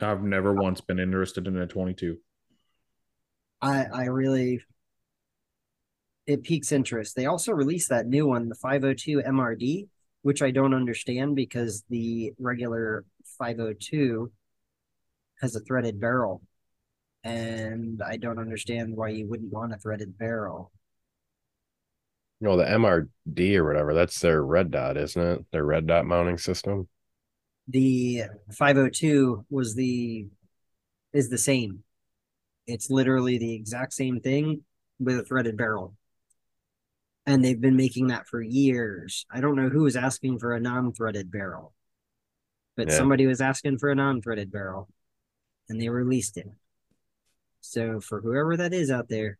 I've never once been interested in a 22. I I really it piques interest. They also released that new one, the 502 MRD, which I don't understand because the regular 502 has a threaded barrel. And I don't understand why you wouldn't want a threaded barrel. You know, the MRD or whatever, that's their red dot, isn't it? Their red dot mounting system. The 502 was the is the same. It's literally the exact same thing with a threaded barrel. And they've been making that for years. I don't know who was asking for a non-threaded barrel. But Yeah. somebody was asking for a non-threaded barrel and they released it. So for whoever that is out there,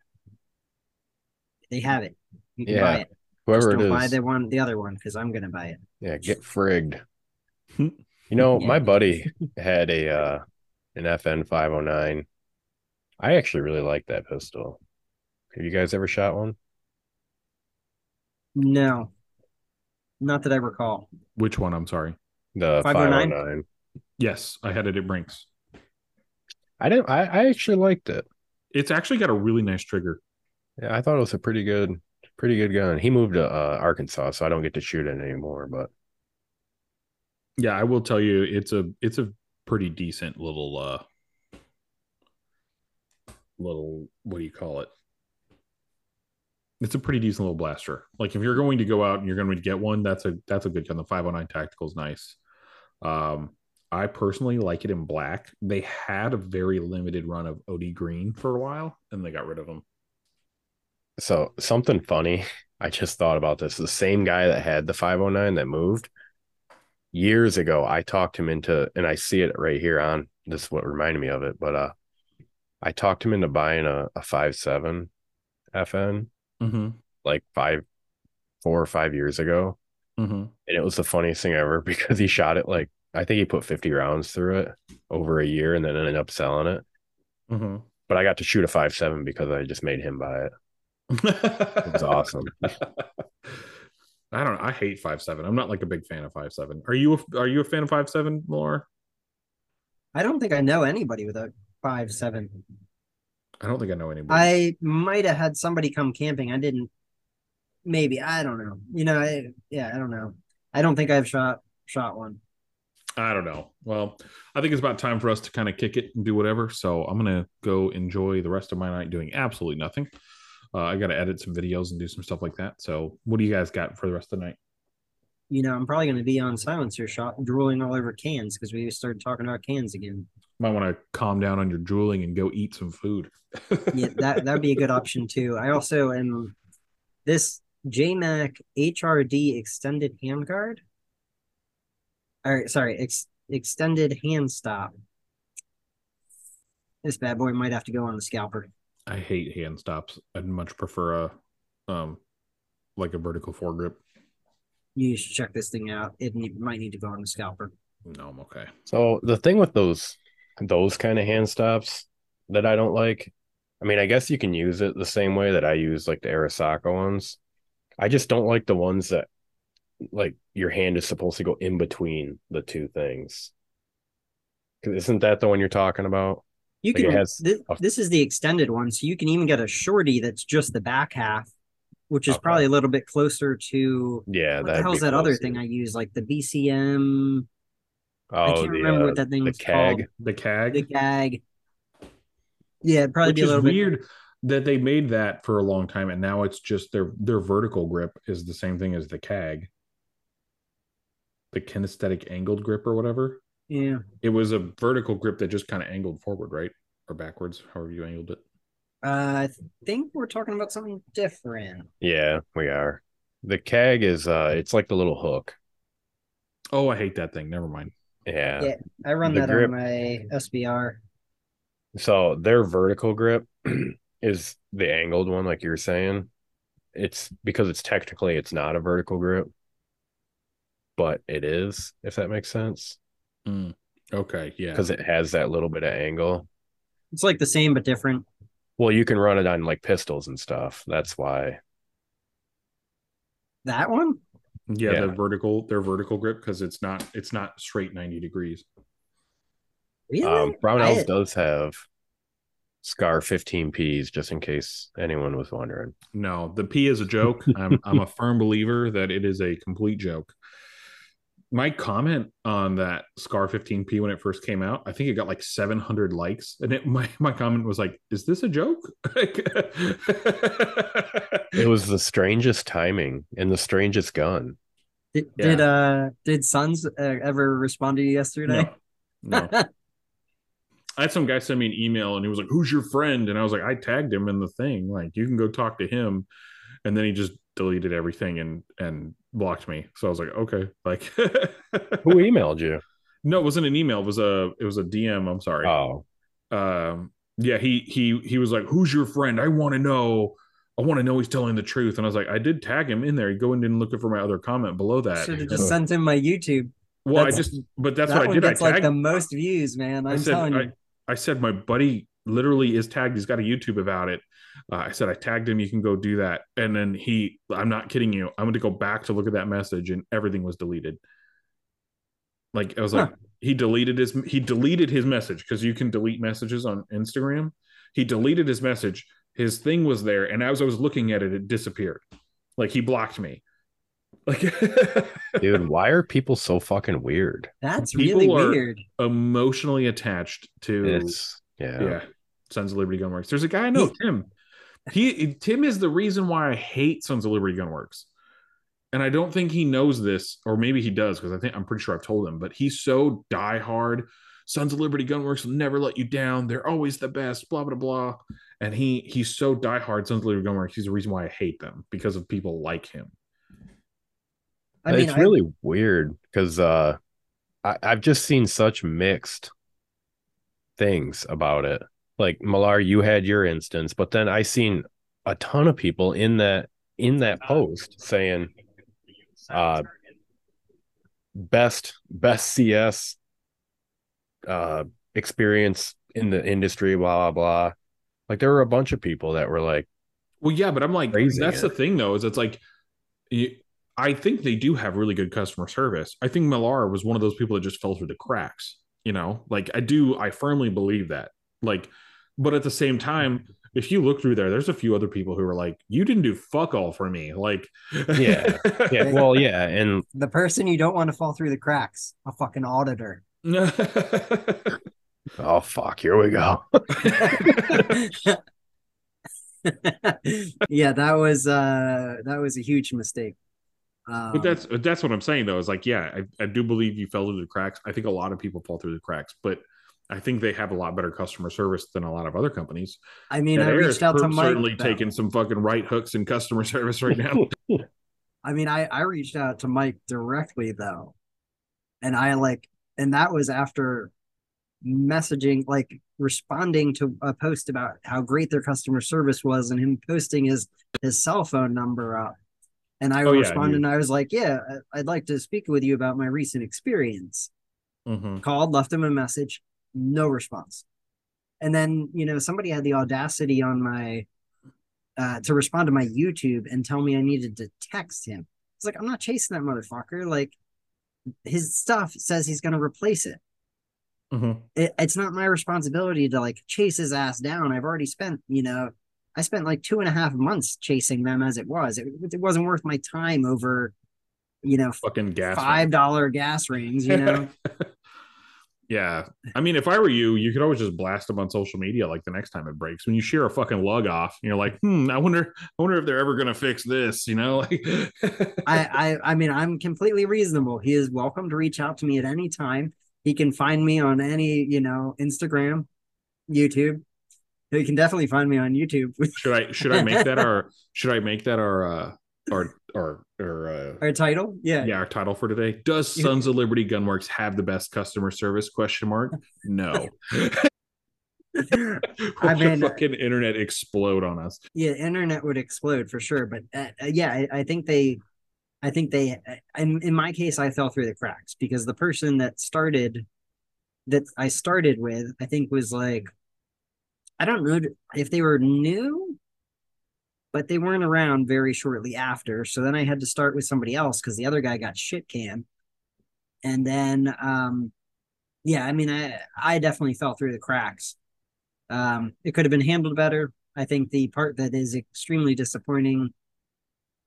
they have it. You can Yeah, buy it. Whoever it don't buy the one the other one because I'm gonna buy it. Yeah, get frigged. You know, Yeah. my buddy had a uh an FN 509. I actually really like that pistol. Have you guys ever shot one? No. Not that I recall. Which one? I'm sorry. The 509? 509. Yes, I had it at Brinks. I didn't I, I actually liked it. It's actually got a really nice trigger. Yeah, I thought it was a pretty good pretty good gun. He moved to uh, Arkansas, so I don't get to shoot it anymore, but Yeah, I will tell you, it's a it's a pretty decent little uh little what do you call it? It's a pretty decent little blaster. Like if you're going to go out and you're going to get one, that's a that's a good gun. The 509 tactical is nice. Um I personally like it in black. They had a very limited run of OD green for a while and they got rid of them. So something funny, I just thought about this. The same guy that had the 509 that moved years ago, I talked him into, and I see it right here on this is what reminded me of it, but uh I talked him into buying a, a 5.7 FN Mm-hmm. like five, four or five years ago. Mm-hmm. And it was the funniest thing ever because he shot it like I think he put 50 rounds through it over a year and then ended up selling it. Mm-hmm. But I got to shoot a 5.7 because I just made him buy it. It was awesome. I don't know. I hate five seven. I'm not like a big fan of five seven. Are you a, are you a fan of five seven, Laura? I don't think I know anybody with a five seven. I don't think I know anybody. I might have had somebody come camping. I didn't. Maybe I don't know. You know, I, yeah, I don't know. I don't think I've shot shot one. I don't know. Well, I think it's about time for us to kind of kick it and do whatever. So I'm gonna go enjoy the rest of my night doing absolutely nothing. Uh, I got to edit some videos and do some stuff like that. So what do you guys got for the rest of the night? You know, I'm probably going to be on silencer shop, drooling all over cans because we started talking about cans again. Might want to calm down on your drooling and go eat some food. Yeah, that that'd be a good option too. I also am This JMac HRD extended handguard. All right, sorry, ex- extended hand stop. This bad boy might have to go on the scalper. I hate hand stops. I'd much prefer a um like a vertical foregrip. You should check this thing out. It ne- might need to go on the scalper. No, I'm okay. So the thing with those those kind of hand stops that I don't like, I mean, I guess you can use it the same way that I use like the Arisaka ones. I just don't like the ones that like your hand is supposed to go in between the two things. Isn't that the one you're talking about? You Like can. has This, a- this is the extended one, so you can even get a shorty that's just the back half, which is Okay. probably a little bit closer to Yeah, what the that'd hell's be that other thing I use, like the BCM. Oh, I can't the, remember uh, what that thing the was KAG. called. The KAG, The gag. Yeah, it'd probably which be a is little bit. weird that they made that for a long time, and now it's just their their vertical grip is the same thing as the KAG, the kinesthetic angled grip or whatever. Yeah, It was a vertical grip that just kind of angled forward, right, or backwards, however you angled it. Uh, I think we're talking about something different. Yeah, we are. The KAG is uh it's like the little hook. Oh, I hate that thing. Never mind. Yeah. Yeah. I run The that grip- on my SBR. So their vertical grip is the angled one, like you're saying. It's because it's technically it's not a vertical grip, but it is, if that makes sense. Mm, Okay, yeah. Because it has that little bit of angle. It's like the same but different. Well, you can run it on like pistols and stuff. That's why. That one? Yeah, Yeah. the vertical, their vertical grip because it's not it's not straight ninety degrees. Really? Um, Brownells I- does have Scar 15Ps, just in case anyone was wondering. No, the P is a joke. I'm I'm a firm believer that it is a complete joke. My comment on that Scar 15P when it first came out, I think it got like 700 likes, and it my my comment was like, "Is this a joke?" It was the strangest timing and the strangest gun. Did, Yeah. did uh did Sons uh, ever respond to you yesterday? no, no. I had some guy send me an email and he was like, "Who's your friend?" And I was like, "I tagged him in the thing. Like, you can go talk to him." And then he just deleted everything and and blocked me. So I was like, "Okay." Like, Who emailed you? no, it wasn't an email. It was a it was a DM. I'm sorry. Oh, Um, yeah, he he he was like, "Who's your friend? I want to know. I want to know he's telling the truth." And I was like, "I did tag him in there. He go in and look for my other comment below that." Should have just sent him my YouTube. well, I just but that's that what I one did. I gets like the most views, man. I I'm said, telling I, you. I said, my buddy literally is tagged. He's got a YouTube about it. Uh, I said, I tagged him. You can go do that. And then he, I'm not kidding you. I'm going to go back to look at that message, and everything was deleted. Like I was like, he deleted his he deleted his message because you can delete messages on Instagram. He deleted his message. His thing was there, and as I was looking at it, it disappeared. Like he blocked me. Like dude, why are people so fucking weird? That's people really are- weird. emotionally attached to It's yeah. yeah sons of liberty gunworks there's a guy i know tim he tim is the reason why i hate sons of liberty gunworks. And i don't think he knows this or maybe he does because i think i'm pretty sure i've told him but he's so diehard sons of liberty gunworks will never let you down. They're always the best blah blah blah. And he he's so diehard sons of liberty gunworks he's the reason why i hate them because of people like him. I mean, it's I- really weird because uh, I, I've just seen such mixed things about it. Like Millar, you had your instance, but then I seen a ton of people in that in that post saying uh best best CS uh experience in the industry, blah blah blah. Like there were a bunch of people that were like, Well, yeah, but I'm like, that's it. the thing though, is it's like, you, I think they do have really good customer service. I think Millar was one of those people that just fell through the cracks. You know, like I do, I firmly believe that. Like, but at the same time, if you look through there, there's a few other people who are like, you didn't do fuck all for me. Like, Yeah. yeah, well, yeah, and the person you don't want to fall through the cracks, a fucking auditor. oh fuck, here we go. yeah, that was uh that was a huge mistake. Um, But that's that's what I'm saying though. Is like, yeah, I, I do believe you fell through the cracks. I think a lot of people fall through the cracks, but I think they have a lot better customer service than a lot of other companies. I mean, That I Air reached out to Mike. certainly though. taking some fucking right hooks in customer service right now. I mean, I I reached out to Mike directly though, and I like, and that was after messaging, like responding to a post about how great their customer service was, and him posting his his cell phone number up. And I Oh, responded, you- and I was like, "Yeah, I- I'd like to speak with you about my recent experience." Mhm. Called, left him a message, no response. And then you know somebody had the audacity on my uh, to respond to my YouTube and tell me I needed to text him. It's like I'm not chasing that motherfucker. Like his stuff says he's going to replace it. Mhm. it. It's not my responsibility to like chase his ass down. I've already spent, you know, I spent like two and a half months chasing them as it was. It, it wasn't worth my time over, you know, Fucking gas. five dollar gas rings. You know, yeah. I mean, if I were you, you could always just blast them on social media like the next time it breaks. When you share a fucking lug off, you're like, hmm, I wonder, I wonder if they're ever gonna fix this, you know? Like I, I I mean I'm completely reasonable. He is welcome to reach out to me at any time. He can find me on any, you know, Instagram, YouTube. He can definitely find me on YouTube. should I should I make that our should I make that our uh our our our uh Our title, yeah. yeah, our title for today. Does Sons of Liberty Gunworks have the best customer service? Question mark. No. I the mean- fucking internet explode on us. yeah, internet would explode for sure. But uh, uh, yeah, I, I think they, I think they, in, in my case, I fell through the cracks because the person that started, that I started with, I think was like, I don't know if they were new, but they weren't around very shortly after. So then I had to start with somebody else because the other guy got shit canned. And then, um, yeah, I mean, I I definitely fell through the cracks. Um, it could have been handled better. I think the part that is extremely disappointing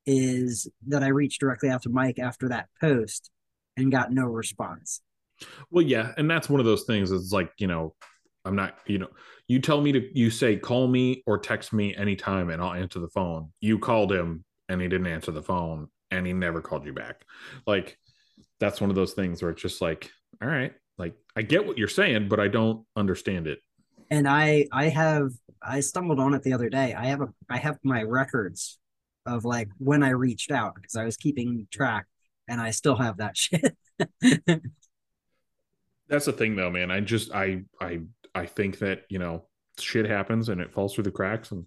is that I reached directly to Mike after that post and got no response. Well, yeah, and that's one of those things. It's like you know, I'm not. You know, you tell me to. You say call me or text me anytime, and I'll answer the phone. You called him, and he didn't answer the phone, and he never called you back. Like that's one of those things where it's just like, all right, like I get what you're saying, but I don't understand it. And I I have I stumbled on it the other day. I have a I have my records of like when I reached out because I was keeping track and I still have that shit. That's the thing, though, man. I just I I I think that you know shit happens and it falls through the cracks and.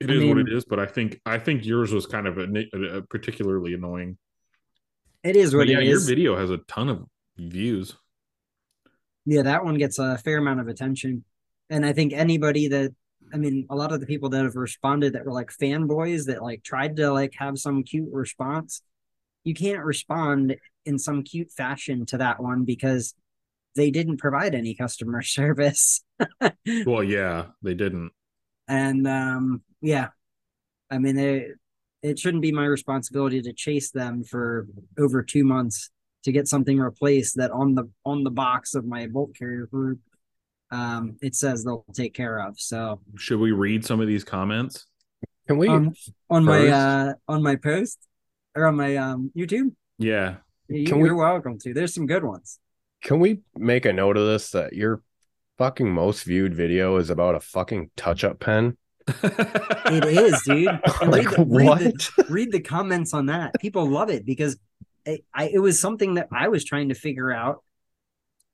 It I is what it is, but I think I think yours was kind of a, a particularly annoying. it is But what yeah, it your video has a ton of views. Yeah, that one gets a fair amount of attention. And I think anybody that I mean, a lot of the people that have responded that were like fanboys that like tried to like have some cute response, you can't respond in some cute fashion to that one because they didn't provide any customer service. Well, yeah, they didn't. and um yeah. I mean it it shouldn't be my responsibility to chase them for over two months to get something replaced that on the on the box of my bolt carrier group um it says they'll take care of so Should we read some of these comments? Can we? um, on my uh on my post or on my um youtube Yeah. you, Can you're we- welcome to there's some good ones Can we make a note of this that your fucking most viewed video is about a fucking touch-up pen? it is dude. Like read, the, read, what? the, read the comments on that. People love it because it, I, it was something that i was trying to figure out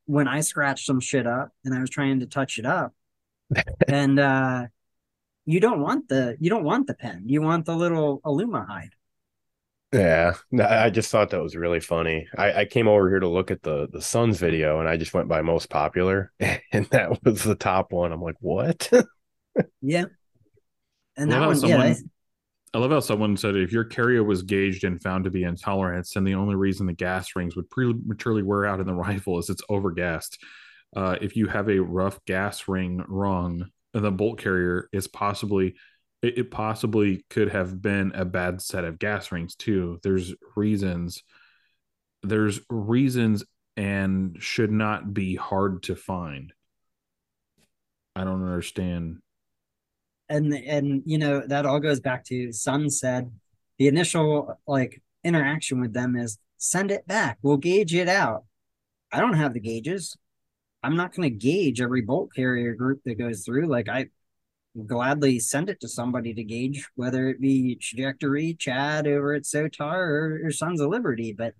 when i scratched some shit up and i was trying to touch it up. And uh you don't want the you don't want the pen. You want the little Aluma Hyde Yeah, no, I just thought that was really funny. I, I came over here to look at the the Sons video, and I just went by most popular, and that was the top one. I'm like, what? yeah and that Well, one someone- yeah I love how someone said if your carrier was gauged and found to be intolerant, then the only reason the gas rings would prematurely wear out in the rifle is it's overgassed. Uh, if you have a rough gas ring rung, the bolt carrier is possibly it, it possibly could have been a bad set of gas rings too. There's reasons. There's reasons and should not be hard to find. I don't understand. and and you know that all goes back to Sun said the initial like interaction with them is send it back we'll gauge it out i don't have the gauges I'm not going to gauge every bolt carrier group that goes through. Like I gladly send it to somebody to gauge, whether it be trajectory, Chad over at Sotar or, or Sons of Liberty. But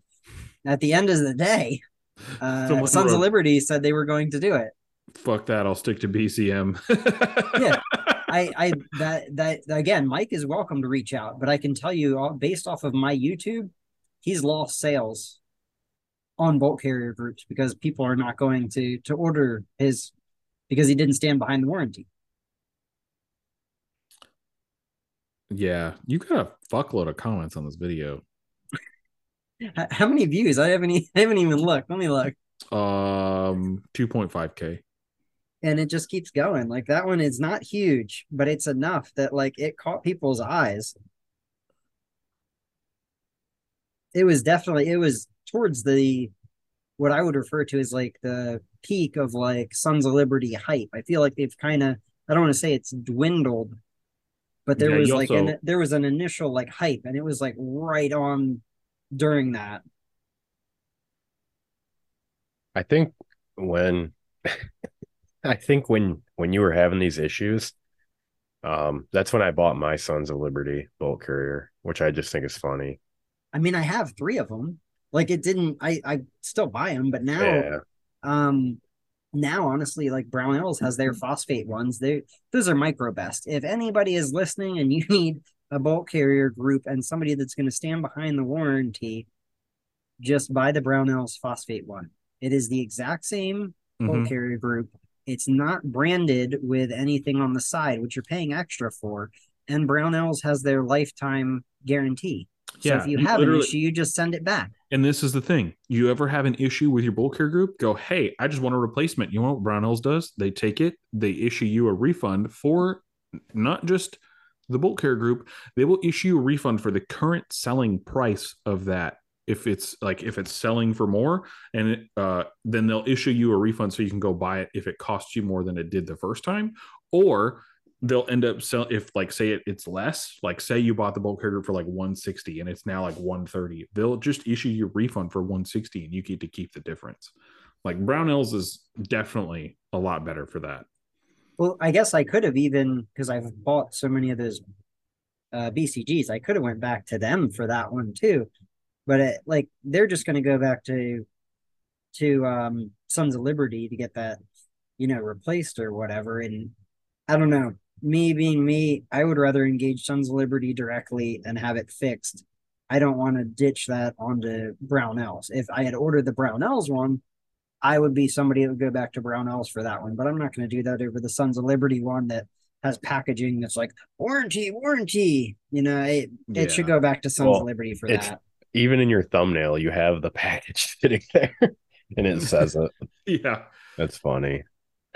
at the end of the day, uh, Sons of Liberty said they were going to do it. Fuck that! I'll stick to BCM. yeah, I, I that that again, Mike is welcome to reach out, but I can tell you, based off of my YouTube, he's lost sales on bolt carrier groups because people are not going to to order his because he didn't stand behind the warranty. Yeah, you got a fuckload of comments on this video. How many views? I haven't I haven't even looked. Let me look. Um, two point five k. And it just keeps going. Like that one is not huge, but it's enough that like it caught people's eyes. It was definitely it was towards the what I would refer to as like the peak of like Sons of Liberty hype. I feel like they've kind of I don't want to say it's dwindled, but there yeah, was like also... an, there was an initial like hype, and it was like right on during that. I think when I think when when you were having these issues, um, that's when I bought my Sons of Liberty bolt carrier, which I just think is funny. I mean, I have three of them. Like it didn't. I I still buy them, but now, yeah. um, now honestly, like Brownells has their phosphate ones. They those are Microbest. If anybody is listening and you need a bolt carrier group and somebody that's going to stand behind the warranty, just buy the Brownells phosphate one. It is the exact same mm-hmm. bolt carrier group. It's not branded with anything on the side, which you're paying extra for. And Brownells has their lifetime guarantee. So yeah, if you have an issue, you just send it back. And this is the thing: you ever have an issue with your bolt care group? Go, hey, I just want a replacement. You know what Brownells does? They take it, they issue you a refund for not just the bolt care group. They will issue a refund for the current selling price of that. If it's like if it's selling for more, and it, uh, then they'll issue you a refund so you can go buy it if it costs you more than it did the first time, or they'll end up sell if like say it, it's less like say you bought the bulk carrier for like 160 and it's now like 130 they'll just issue you a refund for 160 and you get to keep the difference. Like brownells is definitely a lot better for that. Well i guess i could have even because i've bought so many of those uh, bcgs i could have went back to them for that one too. But it, like they're just going to go back to to um sons of liberty to get that you know replaced or whatever. And i don't know me being me, I would rather engage Sons of Liberty directly and have it fixed. I don't want to ditch that onto Brownells. If I had ordered the Brownells one, I would be somebody that would go back to Brownells for that one. But I'm not going to do that over the Sons of Liberty one that has packaging that's like warranty, warranty. You know, it, yeah. it should go back to Sons well, of Liberty for that. Even in your thumbnail, you have the package sitting there and it says it. yeah. That's funny.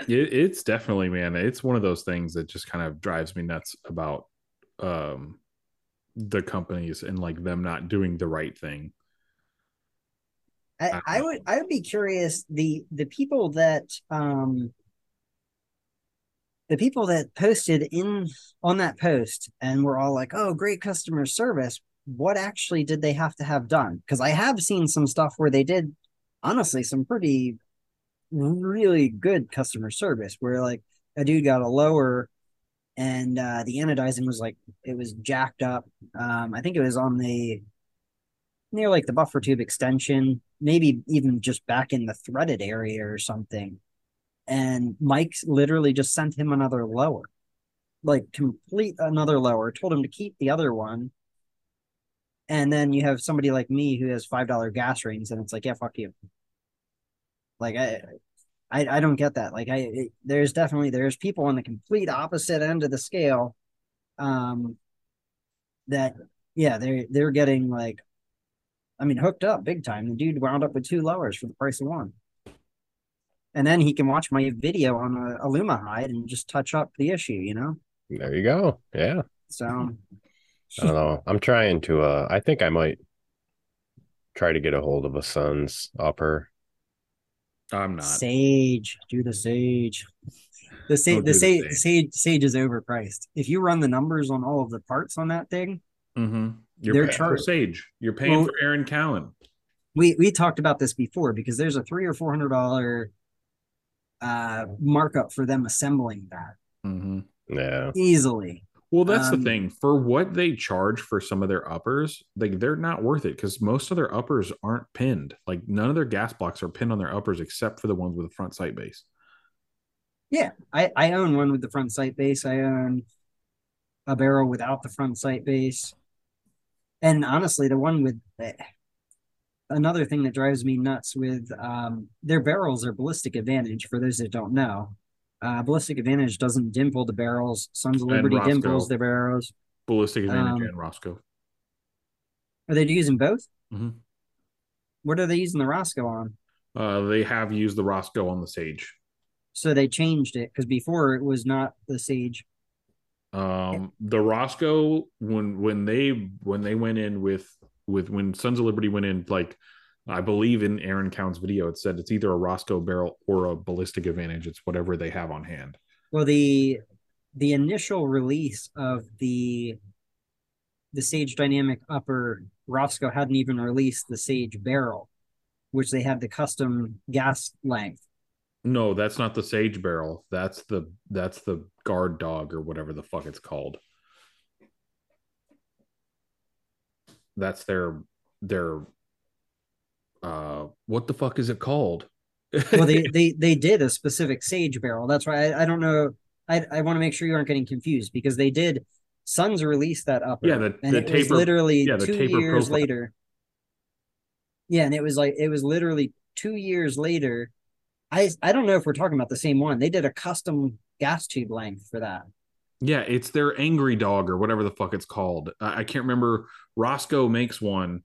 It, it's definitely, man. It's one of those things that just kind of drives me nuts about um the companies and like them not doing the right thing. I, I would I would be curious the the people that um the people that posted in on that post and were all like, "Oh, great customer service." What actually did they have to have done? Because I have seen some stuff where they did honestly some pretty really good customer service where like a dude got a lower and uh, the anodizing was like it was jacked up. Um, I think it was on the near like the buffer tube extension, maybe even just back in the threaded area or something. And Mike literally just sent him another lower, like complete another lower, told him to keep the other one. And then you have somebody like me who has five dollar gas rings, and it's like, yeah, fuck you. Like I, I, I don't get that. Like I, it, there's definitely there's people on the complete opposite end of the scale, um, that yeah they're they're getting like, I mean hooked up big time. The dude wound up with two lowers for the price of one, and then he can watch my video on a, a Aluma Hyde and just touch up the issue. You know. There you go. Yeah. So. I don't know. I'm trying to. uh I think I might try to get a hold of a son's upper I'm not. Sage, do the sage. The sage, the, sage, the sage, sage is overpriced. If you run the numbers on all of the parts on that thing, mm-hmm. you're they're paying char- for Sage. You're paying well, for Aaron Cowan. We we talked about this before because there's a three or four hundred dollar uh, markup for them assembling that Mhm. Yeah. easily. Well, that's Um, the thing. For what they charge for some of their uppers, like they're not worth it because most of their uppers aren't pinned. Like none of their gas blocks are pinned on their uppers except for the ones with the front sight base. Yeah, I, I own one with the front sight base. I own a barrel without the front sight base. And honestly, the one with eh, another thing that drives me nuts with um, their barrels are ballistic advantage. For those that don't know, uh, ballistic advantage doesn't dimple the barrels. Sons of Liberty dimples their barrels. Ballistic Advantage Um, and Rosco. Are they using both? Mhm. What are they using the Rosco on? Uh, they have used the Rosco on the Sage. So they changed it because before it was not the Sage. Um, the Rosco when when they when they went in with with when Sons of Liberty went in, like I believe in Aaron Cowan's video, it said it's either a Rosco barrel or a ballistic advantage. It's whatever they have on hand. Well, the the initial release of the the Sage Dynamic Upper Rosco hadn't even released the Sage Barrel, which they had the custom gas length. No, that's not the Sage barrel. That's the that's the guard dog or whatever the fuck it's called. That's their their uh what the fuck is it called? Well, they they they did a specific Sage Barrel. That's why I, I don't know. I I want to make sure you aren't getting confused because they did. Sons released that upper. Yeah, the- and the it was taper- literally yeah, the two years profile. later. Yeah, and it was like it was literally two years later. I I don't know if we're talking about the same one. They did a custom gas tube length for that. Yeah, it's their angry dog or whatever the fuck it's called. I, I can't remember. Rosco makes one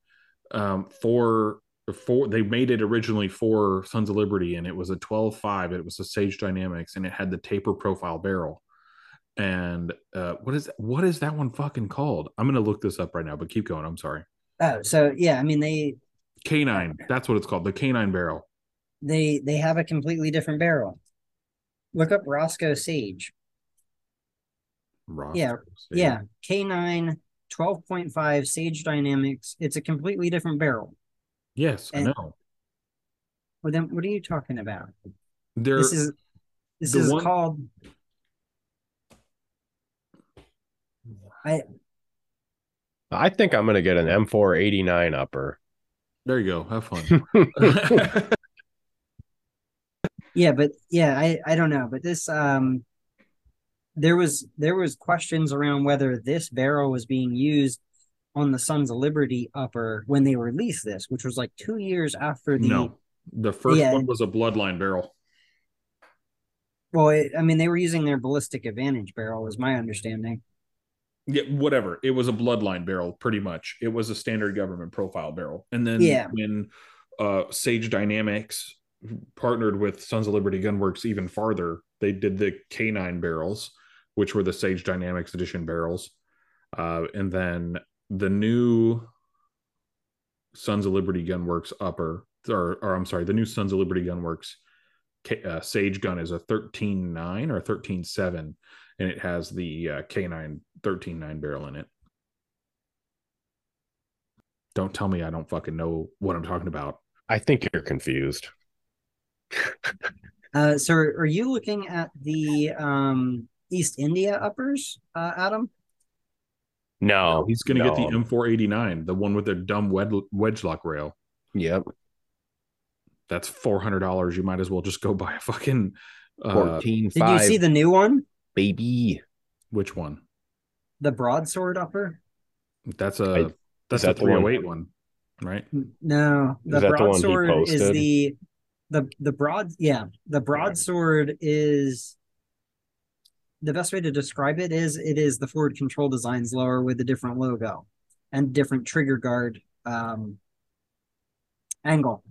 um, for for they made it originally for Sons of Liberty, and it was a 12.5. It was a Sage Dynamics, and it had the taper profile barrel. And uh, what is what is that one fucking called? I'm gonna look this up right now, but keep going. I'm sorry. Oh, so yeah, I mean they Canine. That's what it's called. The canine barrel. they they have a completely different barrel. Look up Rosco Sage. Rosco Yeah, Sage. Yeah, K9 12.5 Sage Dynamics. It's a completely different barrel. Yes, I know. Well, then what are you talking about? They're This is this the is one- called I I think I'm gonna get an M489 upper. there. You go. Have fun. yeah, but yeah, I I don't know, but this um there was there was questions around whether this barrel was being used on the Sons of Liberty upper when they released this, which was like two years after the no, the first Yeah. one was a bloodline barrel. well, it, I mean they were using their ballistic advantage barrel, was my understanding. Yeah, whatever. It was a bloodline barrel, pretty much. It was a standard government profile barrel. And then Yeah. when uh, Sage Dynamics partnered with Sons of Liberty Gunworks even farther, they did the K9 barrels, which were the Sage Dynamics edition barrels. Uh, and then the new Sons of Liberty Gunworks upper, or, or I'm sorry, the new Sons of Liberty Gunworks K, uh, Sage gun is a 13.9 or 13.7 and it has the uh, K9 13.9 barrel in it. Don't tell me I don't fucking know what I'm talking about. I think you're confused. Uh, so are you looking at the um East India uppers, uh, Adam? No, He's going to get the. M489, the one with the dumb wed- wedge lock rail. Yep. That's $400. You might as well just go buy a fucking. Uh, 14 Did you see the new one, baby? which one? the broadsword upper? That's a I- that's that the the one- 308 one, right? No, the Is that the one he broadsword is the the the broad. Yeah, the broadsword is the best way to describe it is it is the forward control designs lower with a different logo and different trigger guard um, angle.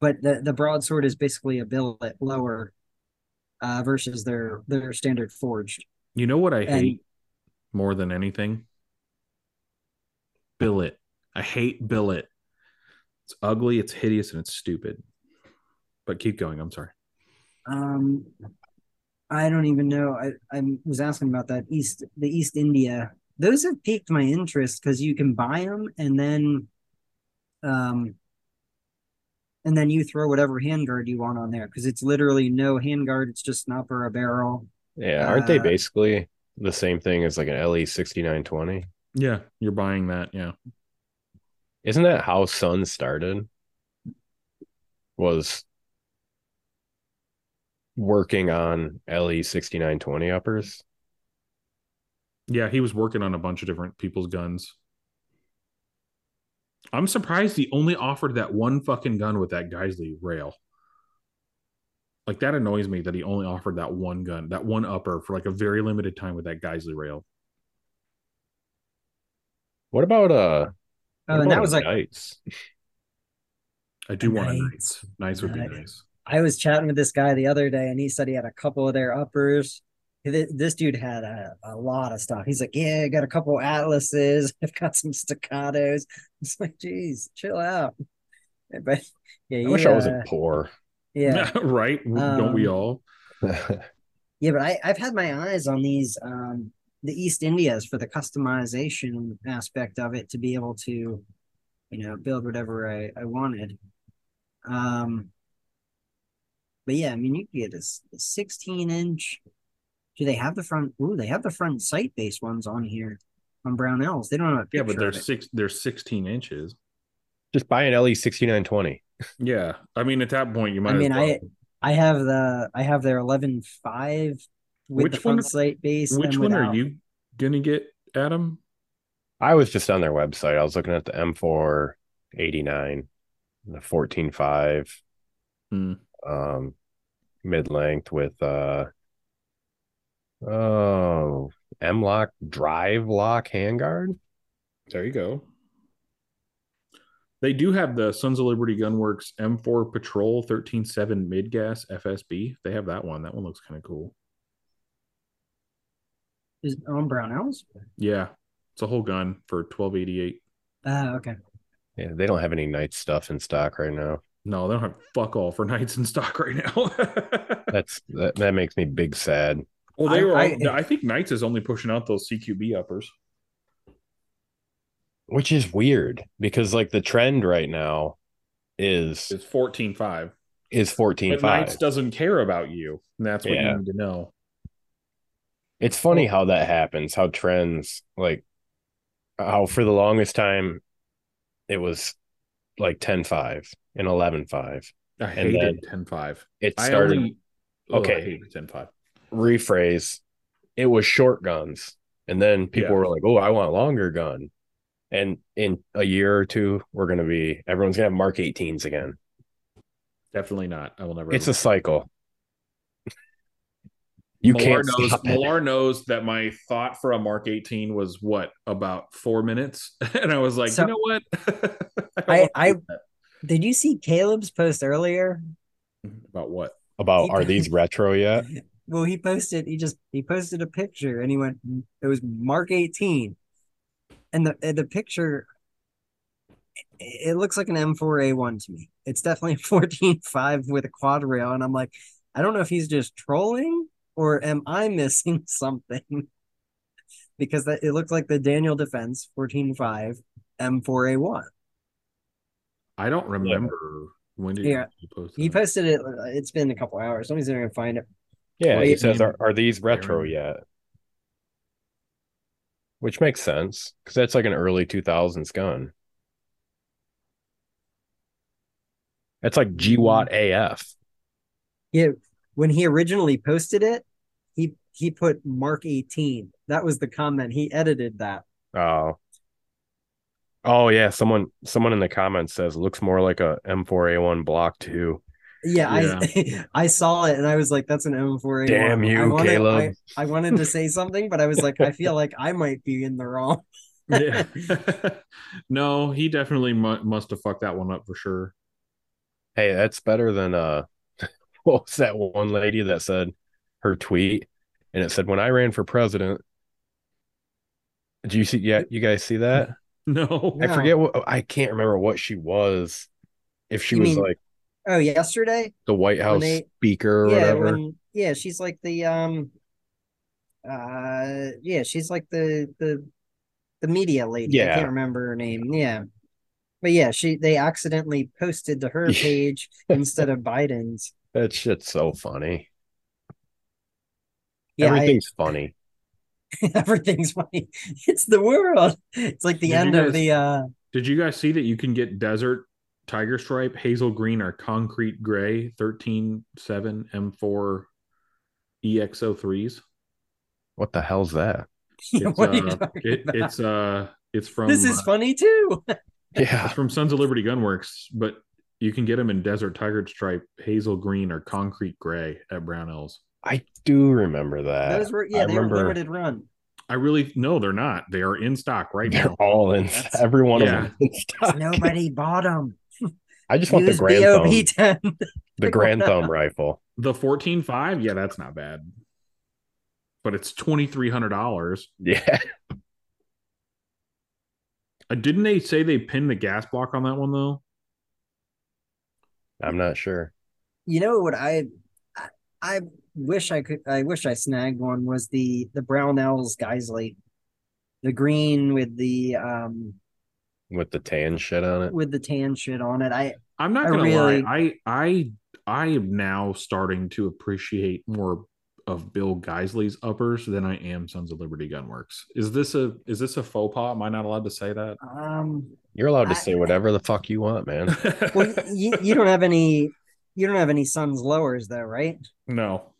But the the broadsword is basically a billet lower uh, versus their their standard forged. You know what I And- hate more than anything? Billet. I hate billet. It's ugly, it's hideous, and it's stupid. But keep going. I'm sorry. Um, I don't even know. I I was asking about that East the East India. Those have piqued my interest because you can buy them and then, um, and then you throw whatever handguard you want on there because it's literally no handguard. It's just an upper, a barrel. Yeah, aren't they Uh, basically the same thing as like an LE sixty nine twenty? Yeah, you're buying that. Yeah. Isn't that how Sun started? Was working on LE sixty nine twenty uppers. Yeah, he was working on a bunch of different people's guns. I'm surprised he only offered that one fucking gun with that Geissele rail. Like that annoys me that he only offered that one gun, that one upper for like a very limited time with that Geissele rail. What about uh? Oh, what and that about was like Knights? I do want a Nice. Knights. Knights would be Nice. Nice. I was chatting with this guy the other day, and he said he had a couple of their uppers. This dude had a, a lot of stuff. He's like, "Yeah, I got a couple of atlases. I've got some staccatos." It's like, "Geez, chill out." But yeah, I you, wish I uh, wasn't poor. Yeah, right? Don't we Um, all? yeah, but I I've had my eyes on these um the East Indias for the customization aspect of it to be able to, you know, build whatever I I wanted. Um, but yeah, I mean, you could get a 16 inch. Do they have the front? Ooh, they have the front sight base ones on here on Brownells. They don't have a Yeah, but they're of it. six they're 16 inches. Just buy an LE sixty nine twenty. Yeah. I mean at that point you might I mean, as well. I I have the I have their 11.5 with Which the front one- sight base. Which and one are you gonna get, Adam? I was just on their website. I was looking at the M four eighty nine, the fourteen five, Hmm. Um, mid length with uh, oh, M lock drive lock handguard. There you go. They do have the Sons of Liberty Gunworks M4 Patrol 13.7 mid gas FSB. They have that one. That one looks kind of cool. Is it on Brownells? Yeah. It's a whole gun for 1288. Ah, okay. Yeah, they don't have any night stuff in stock right now. No, they don't have fuck all for Knights in stock right now. That's that, that makes me big sad. well, they I- were. I- I, think Knights is only pushing out those CQB uppers. Which is weird because like the trend right now is It's 14.5. is fourteen But five. Knights doesn't care about you. And that's what Yeah. you need to know. It's funny how that happens, how trends like how for the longest time it was like 10-5 and 11-5. I And hated 10.5. It I started only. Oh, I Okay. hated 10.5. rephrase, it was short guns. And then people Yeah. were like, Oh, I want a longer gun. And in a year or two, we're gonna be everyone's gonna have Mark 18s again. Definitely not. I will never. It's ever a cycle. You Millar can't knows stop it. Millar knows that my thought for a Mark 18 was what about four minutes, and I was like, So- you know what? don't I I do did you see Caleb's post earlier? about what? about are these retro yet? Well, he posted. He just he posted a picture, and he went. It was Mark eighteen, and the the picture. It it looks like an M4A1 to me. It's definitely a 14.5 with a quad rail, and I'm like, I don't know if he's just trolling or am I missing something? because that it looks like the Daniel Defense 14.5 M4A1. I don't remember when did Yeah. he post? He posted it. uh, It's been a couple hours. Somebody's me see if find it. Yeah, Well, he it- says, are, are these retro Aaron. yet? Which makes sense because that's like an early 2000s gun. That's like GWOT AF. Yeah, when he originally posted it, he he put Mark 18. That was the comment. He edited that. Oh. Oh yeah, someone someone in the comments says looks more like a M4A1 Block 2. Yeah, I I saw it and I was like, that's an M4A1. Damn you, I wanted, Caleb. I, I wanted to say something, but I was like, I feel like I might be in the wrong. yeah. no, he definitely mu- must have fucked that one up for sure. Hey, that's better than uh what was that one lady that said her tweet and it said when I ran for president. Do you see yeah, you guys see that? No, I forget what I can't remember what she was. If she You was mean like Oh, yesterday? the White House they- speaker or yeah, whatever. when yeah, she's like the um uh yeah, she's like the the the media lady. I Yeah. can't remember her name. Yeah. But yeah, she they accidentally posted to her page instead of Biden's. That shit's so funny. Yeah, I- Everything's funny. everything's funny. It's the world. It's like the Did you end of the uh Did you guys see that you can get desert tiger stripe, hazel green, or concrete gray 13 7 M4 EXO3s? What the hell's that? It's, what are you uh, it- about? it's uh it's from this is uh, funny too. Yeah. it's from Sons of Liberty Gunworks, but you can get them in desert tiger stripe, hazel green, or concrete gray at Brownells. I do remember that. Those were yeah, I they were limited run. I really no, they're not. They are in stock right they're now. all in That's- every one Yeah. of them. in stock. Nobody bought them. I just want the Use grand BOP thumb, 10. the grand thumb rifle. The 14.5, yeah, that's not bad. But it's twenty three hundred dollars. Yeah. Uh, didn't they say they pinned the gas block on that one though? I'm not sure. You know what I, I I wish I could I wish I snagged one was the the Brownells Geissele. The green with the um With the tan shit on it. with the tan shit on it. I I'm not I gonna really- lie. I I I am now starting to appreciate more of Bill Geissele's uppers than I am Sons of Liberty Gunworks. Is this a is this a faux pas? Am I not allowed to say that? um You're allowed to I- say whatever the fuck you want, man. well you, you don't have any you don't have any sons lowers though, right? no.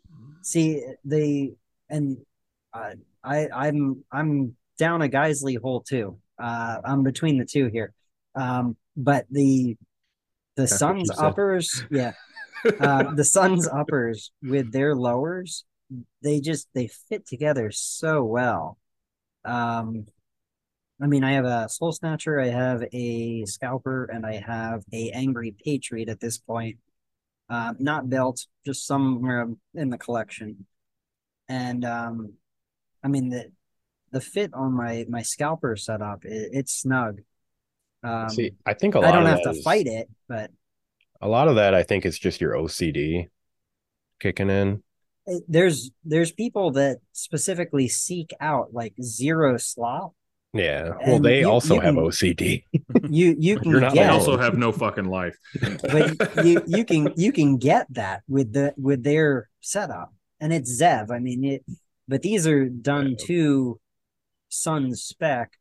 See the and uh, I I'm I'm down a Geissele hole too. Uh, I'm between the two here. Um, but the the That's Sons uppers, yeah, uh, the Sons uppers with their lowers, they just they fit together so well. Um, I mean, I have a Soul Snatcher, I have a Scalper, and I have a Angry Patriot at this point. Uh, not built, just somewhere in the collection. And um, I mean the the fit on my my Scalper setup, it, it's snug. Um, See, I think a lot I don't have to is- fight it, but A lot of that I think is just your OCD kicking in. it- there's there's people that specifically seek out like zero slop. Yeah. Well, And they you- also you have can- OCD. You you can You're not They get also have no fucking life. but you you can you can get that with the with their setup and it's zev i mean it but these are done to sun spec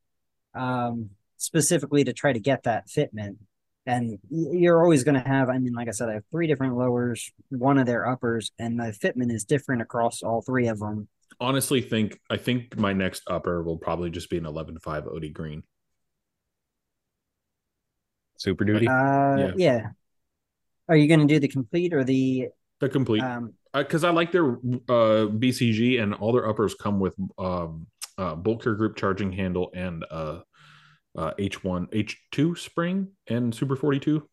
um specifically to try to get that fitment and you're always going to have i mean like i said i have three different lowers one of their uppers and the fitment is different across all three of them Honestly, think I think my next upper will probably just be an 11.5 OD green. Super duty. uh Yeah. yeah, are you going to do the complete or the The complete um because I like their uh, BCG and all their uppers come with um, uh, bolt carrier group charging handle and uh, uh, H1 H2 spring and Super 42.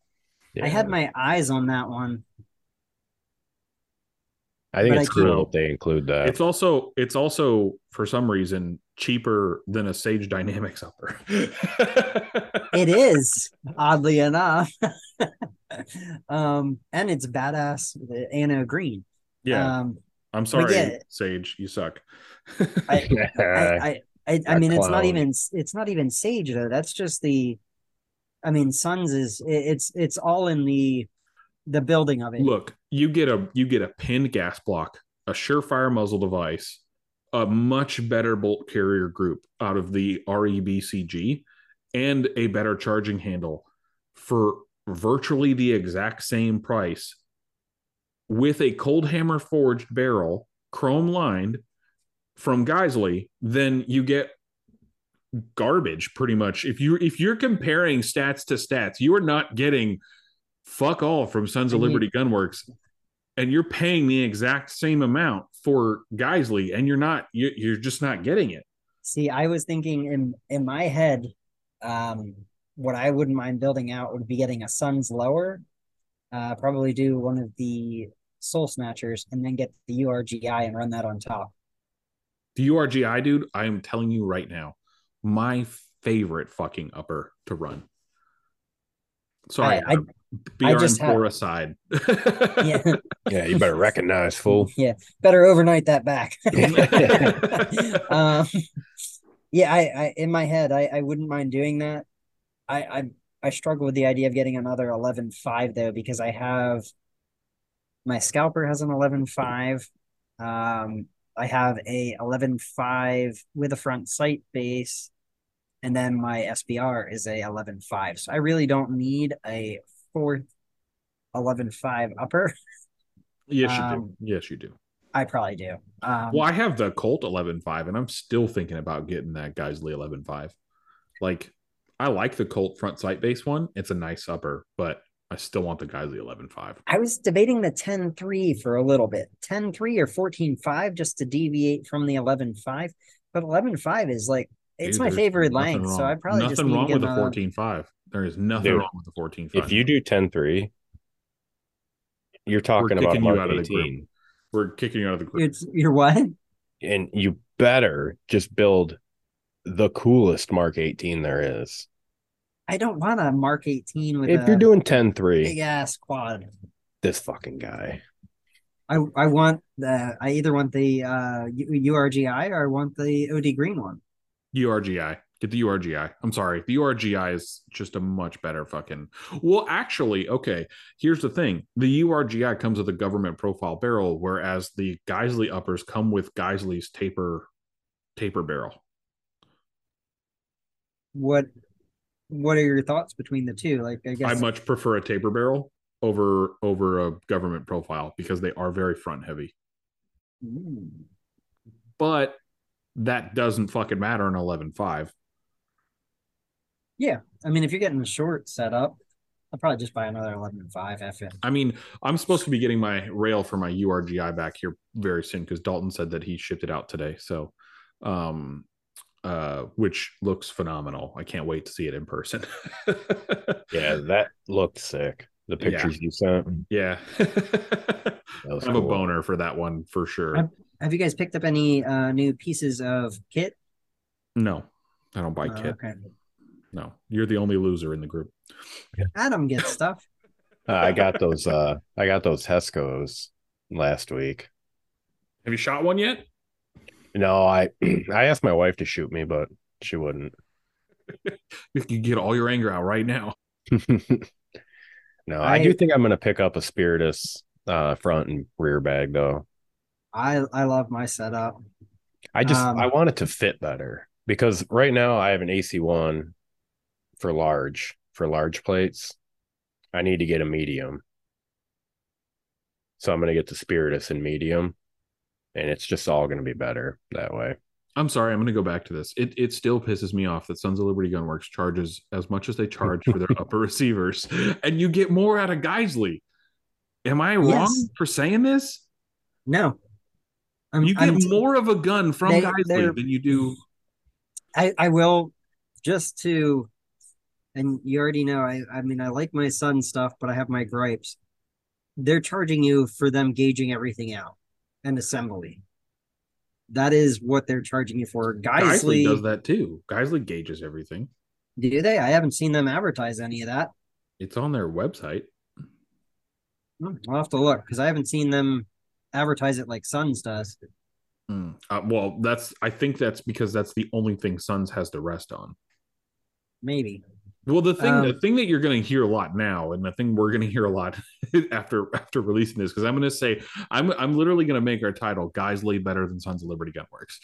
i had my eyes on that one I think but it's I cool can't- that they include that. It's also it's also for some reason cheaper than a Sage Dynamics upper. It is, oddly enough. um, and it's badass Anna Green. yeah, Um, I'm sorry, yeah. Sage, you suck. I I I mean, it's not even it's not even Sage though. That's just the. I mean, Sons is it- it's it's all in the the building of it. Look, you get a you get a pinned gas block, a surefire muzzle device, a much better bolt carrier group out of the REBCG, and a better charging handle for virtually the exact same price with a cold hammer forged barrel, chrome lined from Geissele, then you get garbage pretty much. If you if you're comparing stats to stats, you are not getting fuck all from Sons of Liberty Gunworks, and you're paying the exact same amount for Geissele, and you're not you, you're just not getting it. See, I was thinking in in my head, um, what I wouldn't mind building out would be getting a Suns lower, uh, probably do one of the Soul Snatchers, and then get the URGI and run that on top. The URGI dude, I am telling you right now, my favorite fucking upper to run. Sorry, I- I- BRN just have- four aside. Yeah, yeah, you better recognize, fool. yeah, better overnight that back. um, yeah, I, I in my head, I, I wouldn't mind doing that. I, I, I struggle with the idea of getting another 11.5 though, because I have my scalper has an 11.5. Um, I have a 11.5 with a front sight base, and then my SBR is a 11.5. So I really don't need a fourth 11.5 upper. Yes, you Um, do. Yes, you do. I probably do. Um, Well, I have the Colt 11.5, and I'm still thinking about getting that Geissele 11.5. Like, I like the Colt front sight base one. It's a nice upper, but I still want the Geissele 11.5. I was debating the 10.3 for a little bit 10.3 or 14.5 just to deviate from the 11.5. But 11.5 is like, it's Dude, my favorite length. So. I probably nothing just wrong with the another- 14.5. There is nothing Dude, wrong with the 14.5. If you do 10 3, you're talking about kicking you Mark out of the group. 18. We're kicking you out of the group. It's you're what? And you better just build the coolest Mark 18 there is. I don't want a Mark 18 with If a you're doing 10 3 big ass quad. this fucking guy. I I want the I either want the uh URGI or I want the OD green one. URGI. Get the URGI. I'm sorry. The URGI is just a much better fucking. Well, actually, okay. Here's the thing: the URGI comes with a government profile barrel, whereas the Geissele uppers come with Geissele's taper taper barrel. What what are your thoughts between the two? Like I guess I much prefer a taper barrel over over a government profile because they are very front heavy. Ooh. But that doesn't fucking matter in 11.5. Yeah. I mean if you're getting a short setup, I'll probably just buy another 11.5 FM. I mean, I'm supposed to be getting my rail for my URGI back here very soon because Dalton said that he shipped it out today. So, um, uh, which looks phenomenal. I can't wait to see it in person. Yeah, that looked sick. The Yeah. pictures you sent. yeah. I was have a boner for that one for sure. I'm- Have you guys picked up any uh new pieces of kit? no, I don't buy Uh, kit. okay. No, you're the only loser in the group. Adam gets stuff. Uh, I got those uh I got those Hescos last week. Have you shot one yet? No, I I asked my wife to shoot me, but she wouldn't. You can get all your anger out right now. no, I, I- do think I'm gonna pick up a Spiritus uh front and rear bag though. I I love my setup. I just Um, I want it to fit better because right now I have an AC1 for large for large plates. I need to get a medium. So I'm gonna get the Spiritus in medium and it's just all gonna be better that way. I'm sorry, I'm going to go back to this. It it still pisses me off that Sons of Liberty Gunworks charges as much as they charge for their upper receivers, and you get more out of Geissele. Am I wrong Yes. for saying this? No. I'm, You get I'm- more of a gun from They- Geissele than you do. I, I will just to and you already know I I mean I like my son stuff, but I have my gripes. They're charging you for them gauging everything out and assembly. That is what they're charging you for. Geissele Geissele, does that too. Geissele gauges everything. do they? I haven't seen them advertise any of that. It's on their website. Hmm, I'll have to look because I haven't seen them advertise it like Sons does. Hmm. Uh, well, that's I think that's because that's the only thing Sons has to rest on. Maybe. Well, the thing, the Um, thing that you're going to hear a lot now, and the thing we're going to hear a lot after after releasing this, because I'm going to say I'm I'm literally going to make our title "Geissele better than Sons of Liberty Gunworks."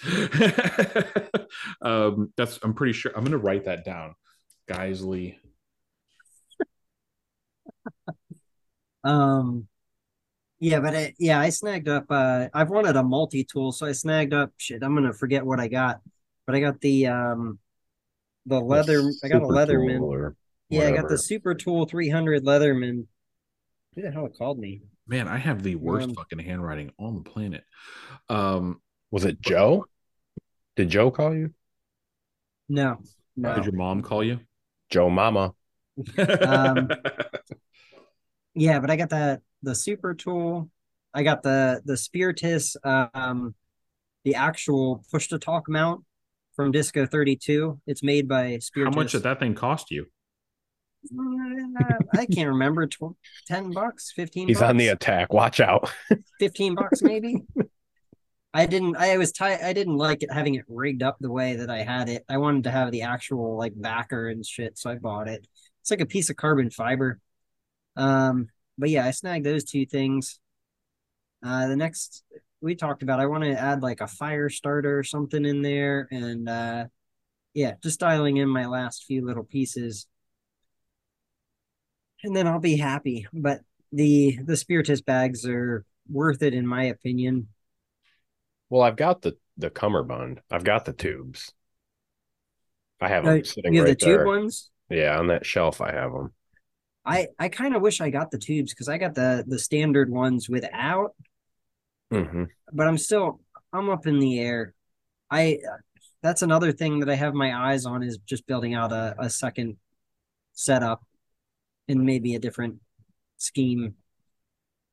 um, that's I'm pretty sure I'm going to write that down. Geissele. Um, yeah, but I, yeah, I snagged up. Uh, I've wanted a multi tool, so I snagged up. Shit, I'm gonna forget what I got, but I got the um, the leather. I got a Super Leatherman. Yeah, I got the Super Tool 300 Leatherman. Who the hell called me? Man, I have the worst Um, fucking handwriting on the planet. Um, Was it Joe? Did Joe call you? No, no. did your mom call you? Joe Mama. Um, Yeah, but I got the the Super Tool. I got the the Spiritus, um, the actual push to talk mount from Disco 32. It's made by Spirit. How much did that thing cost you? Uh, I can't remember. Tw- Ten bucks, fifteen. He's bucks? on the attack. Watch out. fifteen bucks maybe. I didn't. I was tight. I didn't like it having it rigged up the way that I had it. I wanted to have the actual like backer and shit, so I bought it. It's like a piece of carbon fiber. Um, but yeah, I snagged those two things. Uh, the next we talked about, I want to add like a fire starter or something in there, and uh, yeah, just dialing in my last few little pieces, and then I'll be happy. But the the Spiritus bags are worth it in my opinion. Well, I've got the the cummerbund. I've got the tubes. I have Uh, them sitting you have right the tube there. ones. Yeah, on that shelf, I have them. I I kind of wish I got the tubes because I got the the standard ones without, hmm but I'm still I'm up in the air. I that's another thing that I have my eyes on is just building out a, a second setup and maybe a different scheme.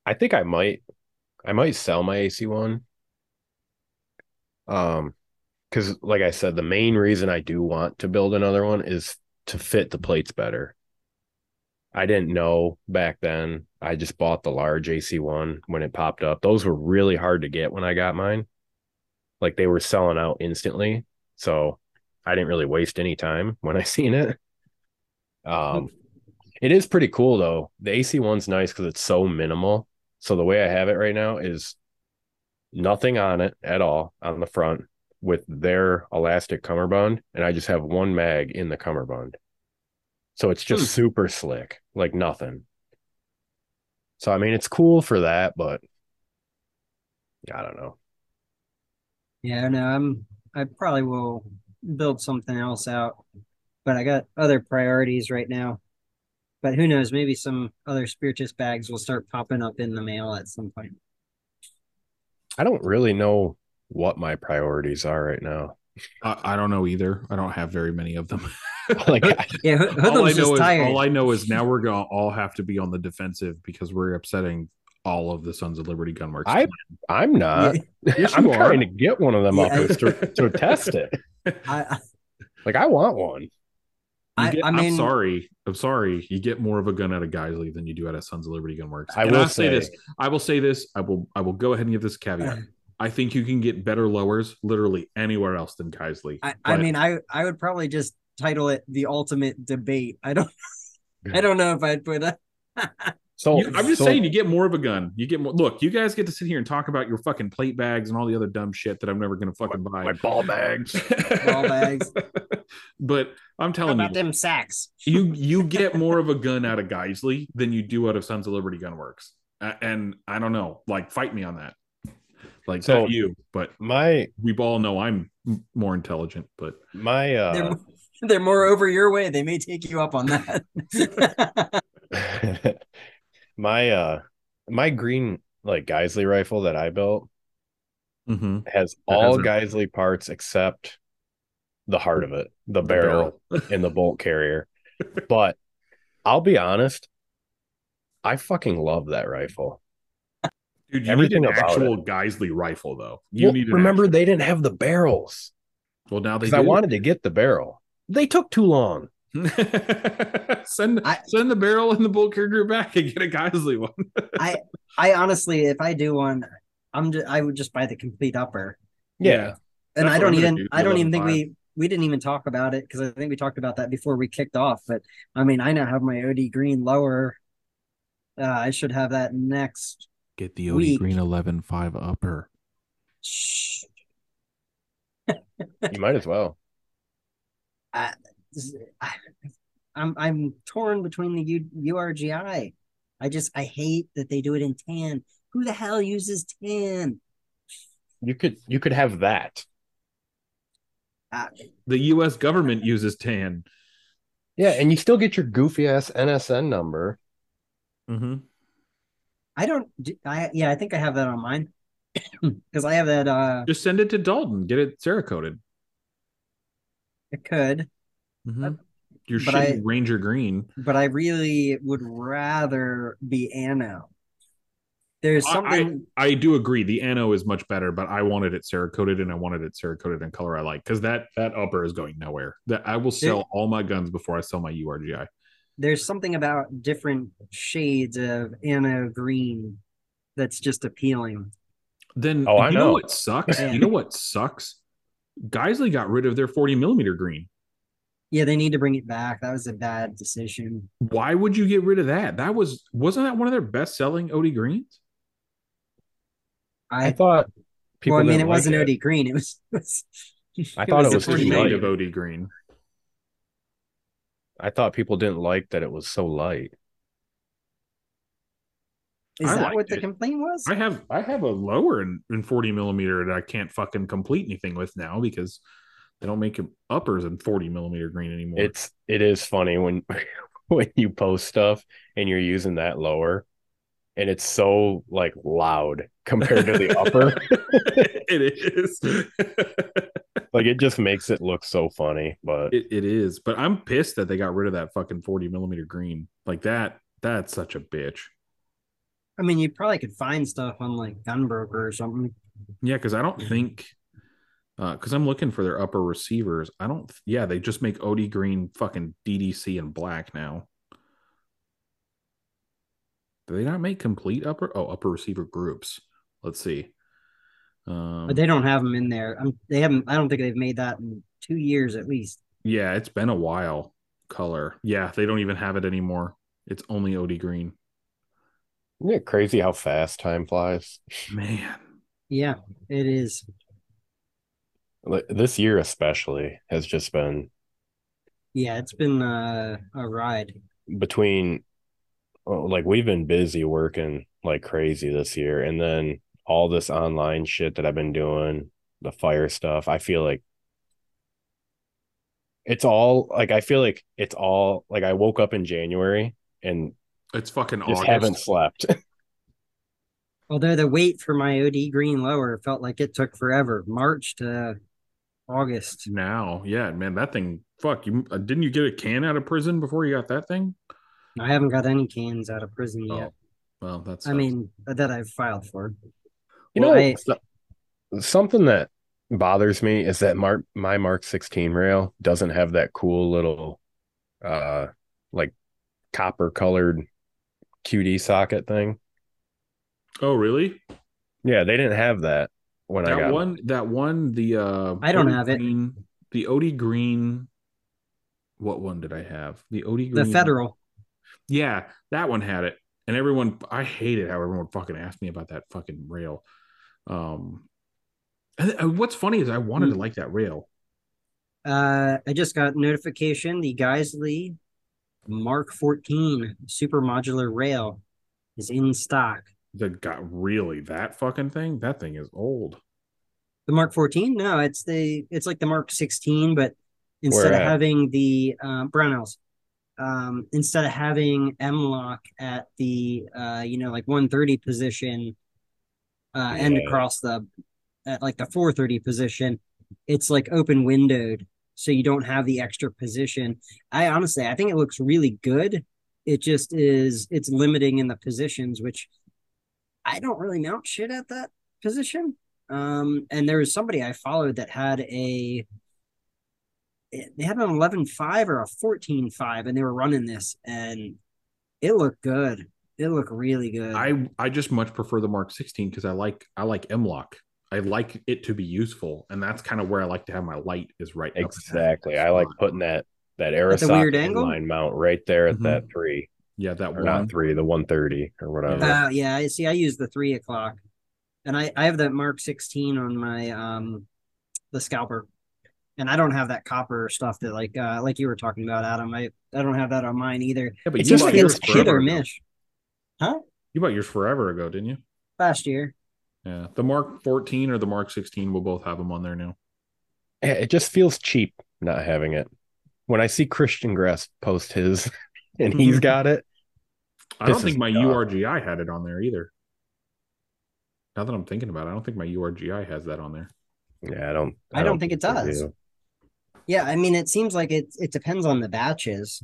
I think I might, I might sell my AC one. Um, because like I said, the main reason I do want to build another one is to fit the plates better. I didn't know back then. I just bought the large AC one when it popped up. Those were really hard to get when I got mine. Like they were selling out instantly. So I didn't really waste any time when I seen it. Um it is pretty cool though. The AC one's nice because it's so minimal. So the way I have it right now is nothing on it at all on the front with their elastic cummerbund, and I just have one mag in the cummerbund. So it's just Hmm. super slick, like nothing. So I mean, it's cool for that, but I don't know. Yeah, no, I'm I probably will build something else out, but I got other priorities right now. But who knows? Maybe some other spiritus bags will start popping up in the mail at some point. I don't really know what my priorities are right now. I, I don't know either. I don't have very many of them. Like, Yeah, all I know just is tired. all I know is now we're gonna all have to be on the defensive because we're upsetting all of the Sons of Liberty Gunworks. I- I'm not. Yes, I'm are. trying to get one of them Yeah. uppers to, to test it. I, Like, I want one. I, get- I mean, I'm sorry. I'm sorry. You get more of a gun out of Geissele than you do out of Sons of Liberty Gunworks. I And will I'll say say- this. I will say this. I will. I will go ahead and give this caveat. Uh-huh. I think you can get better lowers literally anywhere else than Geissele. I, I mean, I I would probably just title it the ultimate debate. I don't, I don't know if I'd put a. So you- I'm just so- saying, you get more of a gun. You get more. Look, you guys get to sit here and talk about your fucking plate bags and all the other dumb shit that I'm never going to fucking buy. my ball bags. Ball bags. but I'm How telling you, about them sacks? you you get more of a gun out of Geissele than you do out of Sons of Liberty Gunworks. A- And I don't know, like fight me on that. Like So- not you, but My we all know I'm more intelligent. But my uh they're more over your way. They may take you up on that. my uh my green like Geissele rifle that I built mm-hmm. has That all has a- Geissele parts except the heart of it, the, The barrel, and the bolt carrier. But I'll be honest, I fucking love that rifle. dude, you Everything need an about actual Geissele rifle though. You Well, need remember actual- they didn't have the barrels well now they because I wanted to get the barrel. They took too long. send I- send the barrel and the bolt carrier back and get a Geissele one. I I honestly, if I do one, I'm just I would just buy the complete upper. Yeah. And I don't even do, I don't even think 11.5. we we didn't even talk about it because I think we talked about that before we kicked off. But I mean, I now have my OD green lower. Uh, I should have that next. Get the OD Weak. Green 11.5 upper. You might as well. I, I'm I'm torn between the U, URGI. I just I hate that they do it in tan. Who the hell uses tan? You could you could have that. Uh, The U.S. government uses tan. Yeah, and you still get your goofy ass NSN number. Mm-hmm. I don't. I yeah, I think I have that on mine because I have that. Uh, Just send it to Dalton. Get it Cerakoted. I could, Mhm. Your But shitty I- Ranger Green. but I really would rather be Anno. There's I- something. I do agree. The Anno is much better, but I wanted it Cerakoted and I wanted it Cerakoted in color I like because that that upper is going nowhere. That I will sell all my guns before I sell my URGI. there's something about different shades of Anno green that's just appealing. Then Oh, I you know. know. what sucks? You know what sucks? Geissele got rid of their 40 millimeter green. Yeah, they need to bring it back. That was a bad decision. Why would you get rid of that? That was wasn't that one of their best selling OD greens? I, I thought people. well, I mean, it like wasn't it. OD green. It was. It was I thought it was a It's pretty made light. of OD green. I thought people didn't like that it was so light. Is I that liked what the it. complaint was? I have I have a lower in, in 40 millimeter that I can't fucking complete anything with now because they don't make uppers in 40 millimeter green anymore. It's it is funny when when you post stuff and you're using that lower, and it's so like loud compared to the upper. it is. Like it just makes it look so funny. But It, it is, but I'm pissed that they got rid of that fucking 40 millimeter green. Like that, that's such a bitch. I mean, you probably could find stuff on like Gunbroker or something. Yeah, because I don't think, because I'm looking for their upper receivers. I don't, yeah, they just make OD green, fucking DDC, and black now. Do they not make complete upper? Oh, upper receiver groups. Let's see. Um, But they don't have them in there. Um, they haven't. I don't think they've made that in two years at least. yeah, it's been a while. Color. Yeah, they don't even have it anymore. It's only OD green. Isn't it crazy how fast time flies? Man. Yeah, it is. Like, This year especially has just been Yeah, it's been uh, a ride. between oh, like we've been busy working like crazy this year and then all this online shit that I've been doing, the fire stuff. I feel like it's all like I feel like it's all like I woke up in January and It's fucking just August. haven't slept. Although the wait for my OD green lower felt like it took forever. March to August. now. Yeah, man, that thing. Fuck you! Uh, didn't you get a can out of prison before you got that thing? I haven't got any cans out of prison yet. Oh, well, that's. I mean, that I've filed for. You Well, know, I- so- something that bothers me is that Mark my Mark 16 rail doesn't have that cool little uh like copper colored QD socket thing. oh, really? Yeah, they didn't have that when I got one. That one. The. uh I don't OD have it. The OD green. What one did I have? The OD green. The federal. Yeah, that one had it, and everyone. I hated how everyone fucking asked me about that fucking rail. Um, and uh, what's funny is I wanted Mm. to like that rail. Uh, I just got notification the Guys Geissele Mark 14 super modular rail is in stock. That got really that fucking thing. That thing is old. The Mark 14? No, it's the it's like the Mark 16, but instead of having the uh, Brownells, um, instead of having M-LOK at the uh, you know, like 130 position, uh, and across the at like the 430 position, it's like open windowed, so you don't have the extra position. I honestly, I think it looks really good. It just is, it's limiting in the positions, which I don't really mount shit at that position. Um, and there was somebody I followed that had a they had an 11.5 or a 14.5 and they were running this and it looked good. It looked really good. I I just much prefer the Mark 16 because I like I like M-LOK. I like it to be useful, and that's kind of where I like to have my light is right. up exactly. I like putting that that At the weird Aerosocket angle? line mount right there at Mhm. that three yeah that or one. not three, the 130 or whatever. Uh, yeah, I see. I use the three o'clock, and I I have that Mark sixteen on my um the scalper, and I don't have that copper stuff that like uh like you were talking about, Adam. I I don't have that on mine either. Yeah, but It you seems bought like yours it's hit forever or ago. miss. You bought yours forever ago, didn't you? Last year, Yeah, the Mark 14 or the Mark 16 will both have them on there now. It just feels cheap not having it. When I see Christian Grass post his and he's got it, I don't think my dumb. URGI had it on there either. Now that I'm thinking about it, I don't think my URGI has that on there. yeah, I don't. I don't think it does. do. yeah. I mean, it seems like it it depends on the batches.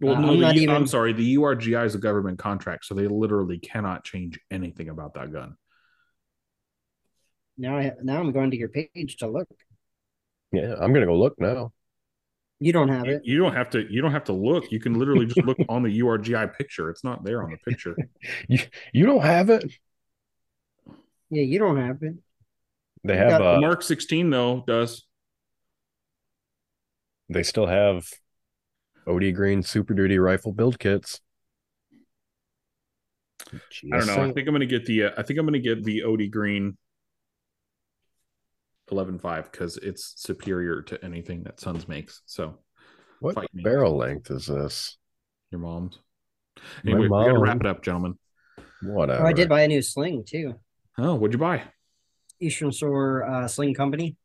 Well, Uh, no, I'm the not U- even- I'm sorry. The URGI is a government contract, so they literally cannot change anything about that gun. Now I now I'm going to your page to look. Yeah, I'm gonna go look now. You don't have it. you don't have to. You don't have to look. You can literally just look on the URGI picture. It's not there on the picture. You you don't have it? Yeah, you don't have it. They You have got- uh, Mark 16 though does. they still have OD Green Super Duty rifle build kits. I don't know. I think I'm gonna get the. Uh, I think I'm gonna get the OD Green 11.5 because it's superior to anything that Sons makes. So What barrel length is this? your mom's. My Anyway, we gotta wrap it up, gentlemen. Whatever. Oh, I did buy a new sling too. Oh, what'd you buy? Eastern Shore uh, Sling Company.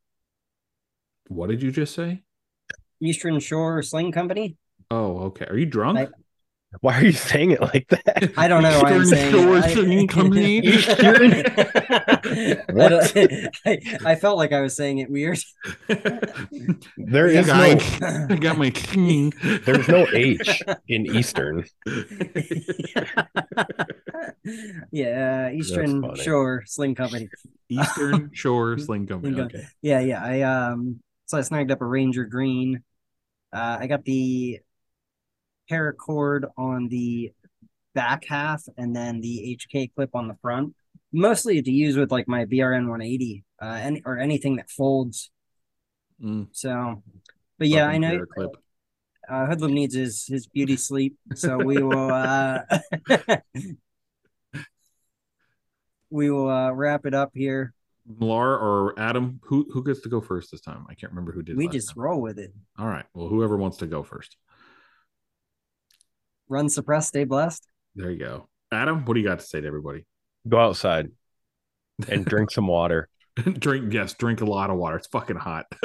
What did you just say? Eastern Shore Sling Company. Oh, okay. Are you drunk? I- Why are you saying it like that? I don't know. I'm Eastern saying Shore. I- Company? I, I, I felt like I was saying it weird. There is Yeah, is no I got my king. there's no H in Eastern. yeah, Eastern. Shore Sling Company. Eastern Shore Sling Company. Okay. Yeah, yeah. I um so I snagged up a Ranger Green. Uh I got the paracord on the back half and then the HK clip on the front. Mostly to use with like my BRN 180 uh any or anything that folds. Mm, So but yeah, I know Clip. uh Hoodlum needs his his beauty sleep. So we will uh we will uh wrap it up here. Lar or Adam, who who gets to go first this time? I can't remember who did. We just time. roll with it. All right. Well, whoever wants to go first. Run suppress, stay blessed. There you go. Adam, what do you got to say to everybody? Go outside and drink some water. drink, yes, drink a lot of water. It's fucking hot.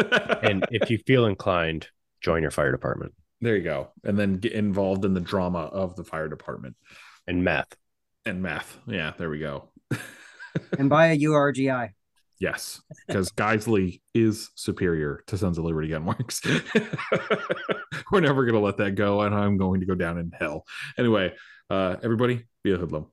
And if you feel inclined, join your fire department there you go. And then get involved in the drama of the fire department and meth. and meth. Yeah, there we go. and buy a URGI. Yes, because Geissele is superior to Sons of Liberty Gunworks. We're never going to let that go, and I'm going to go down in hell. Anyway, uh, everybody, be a hoodlum.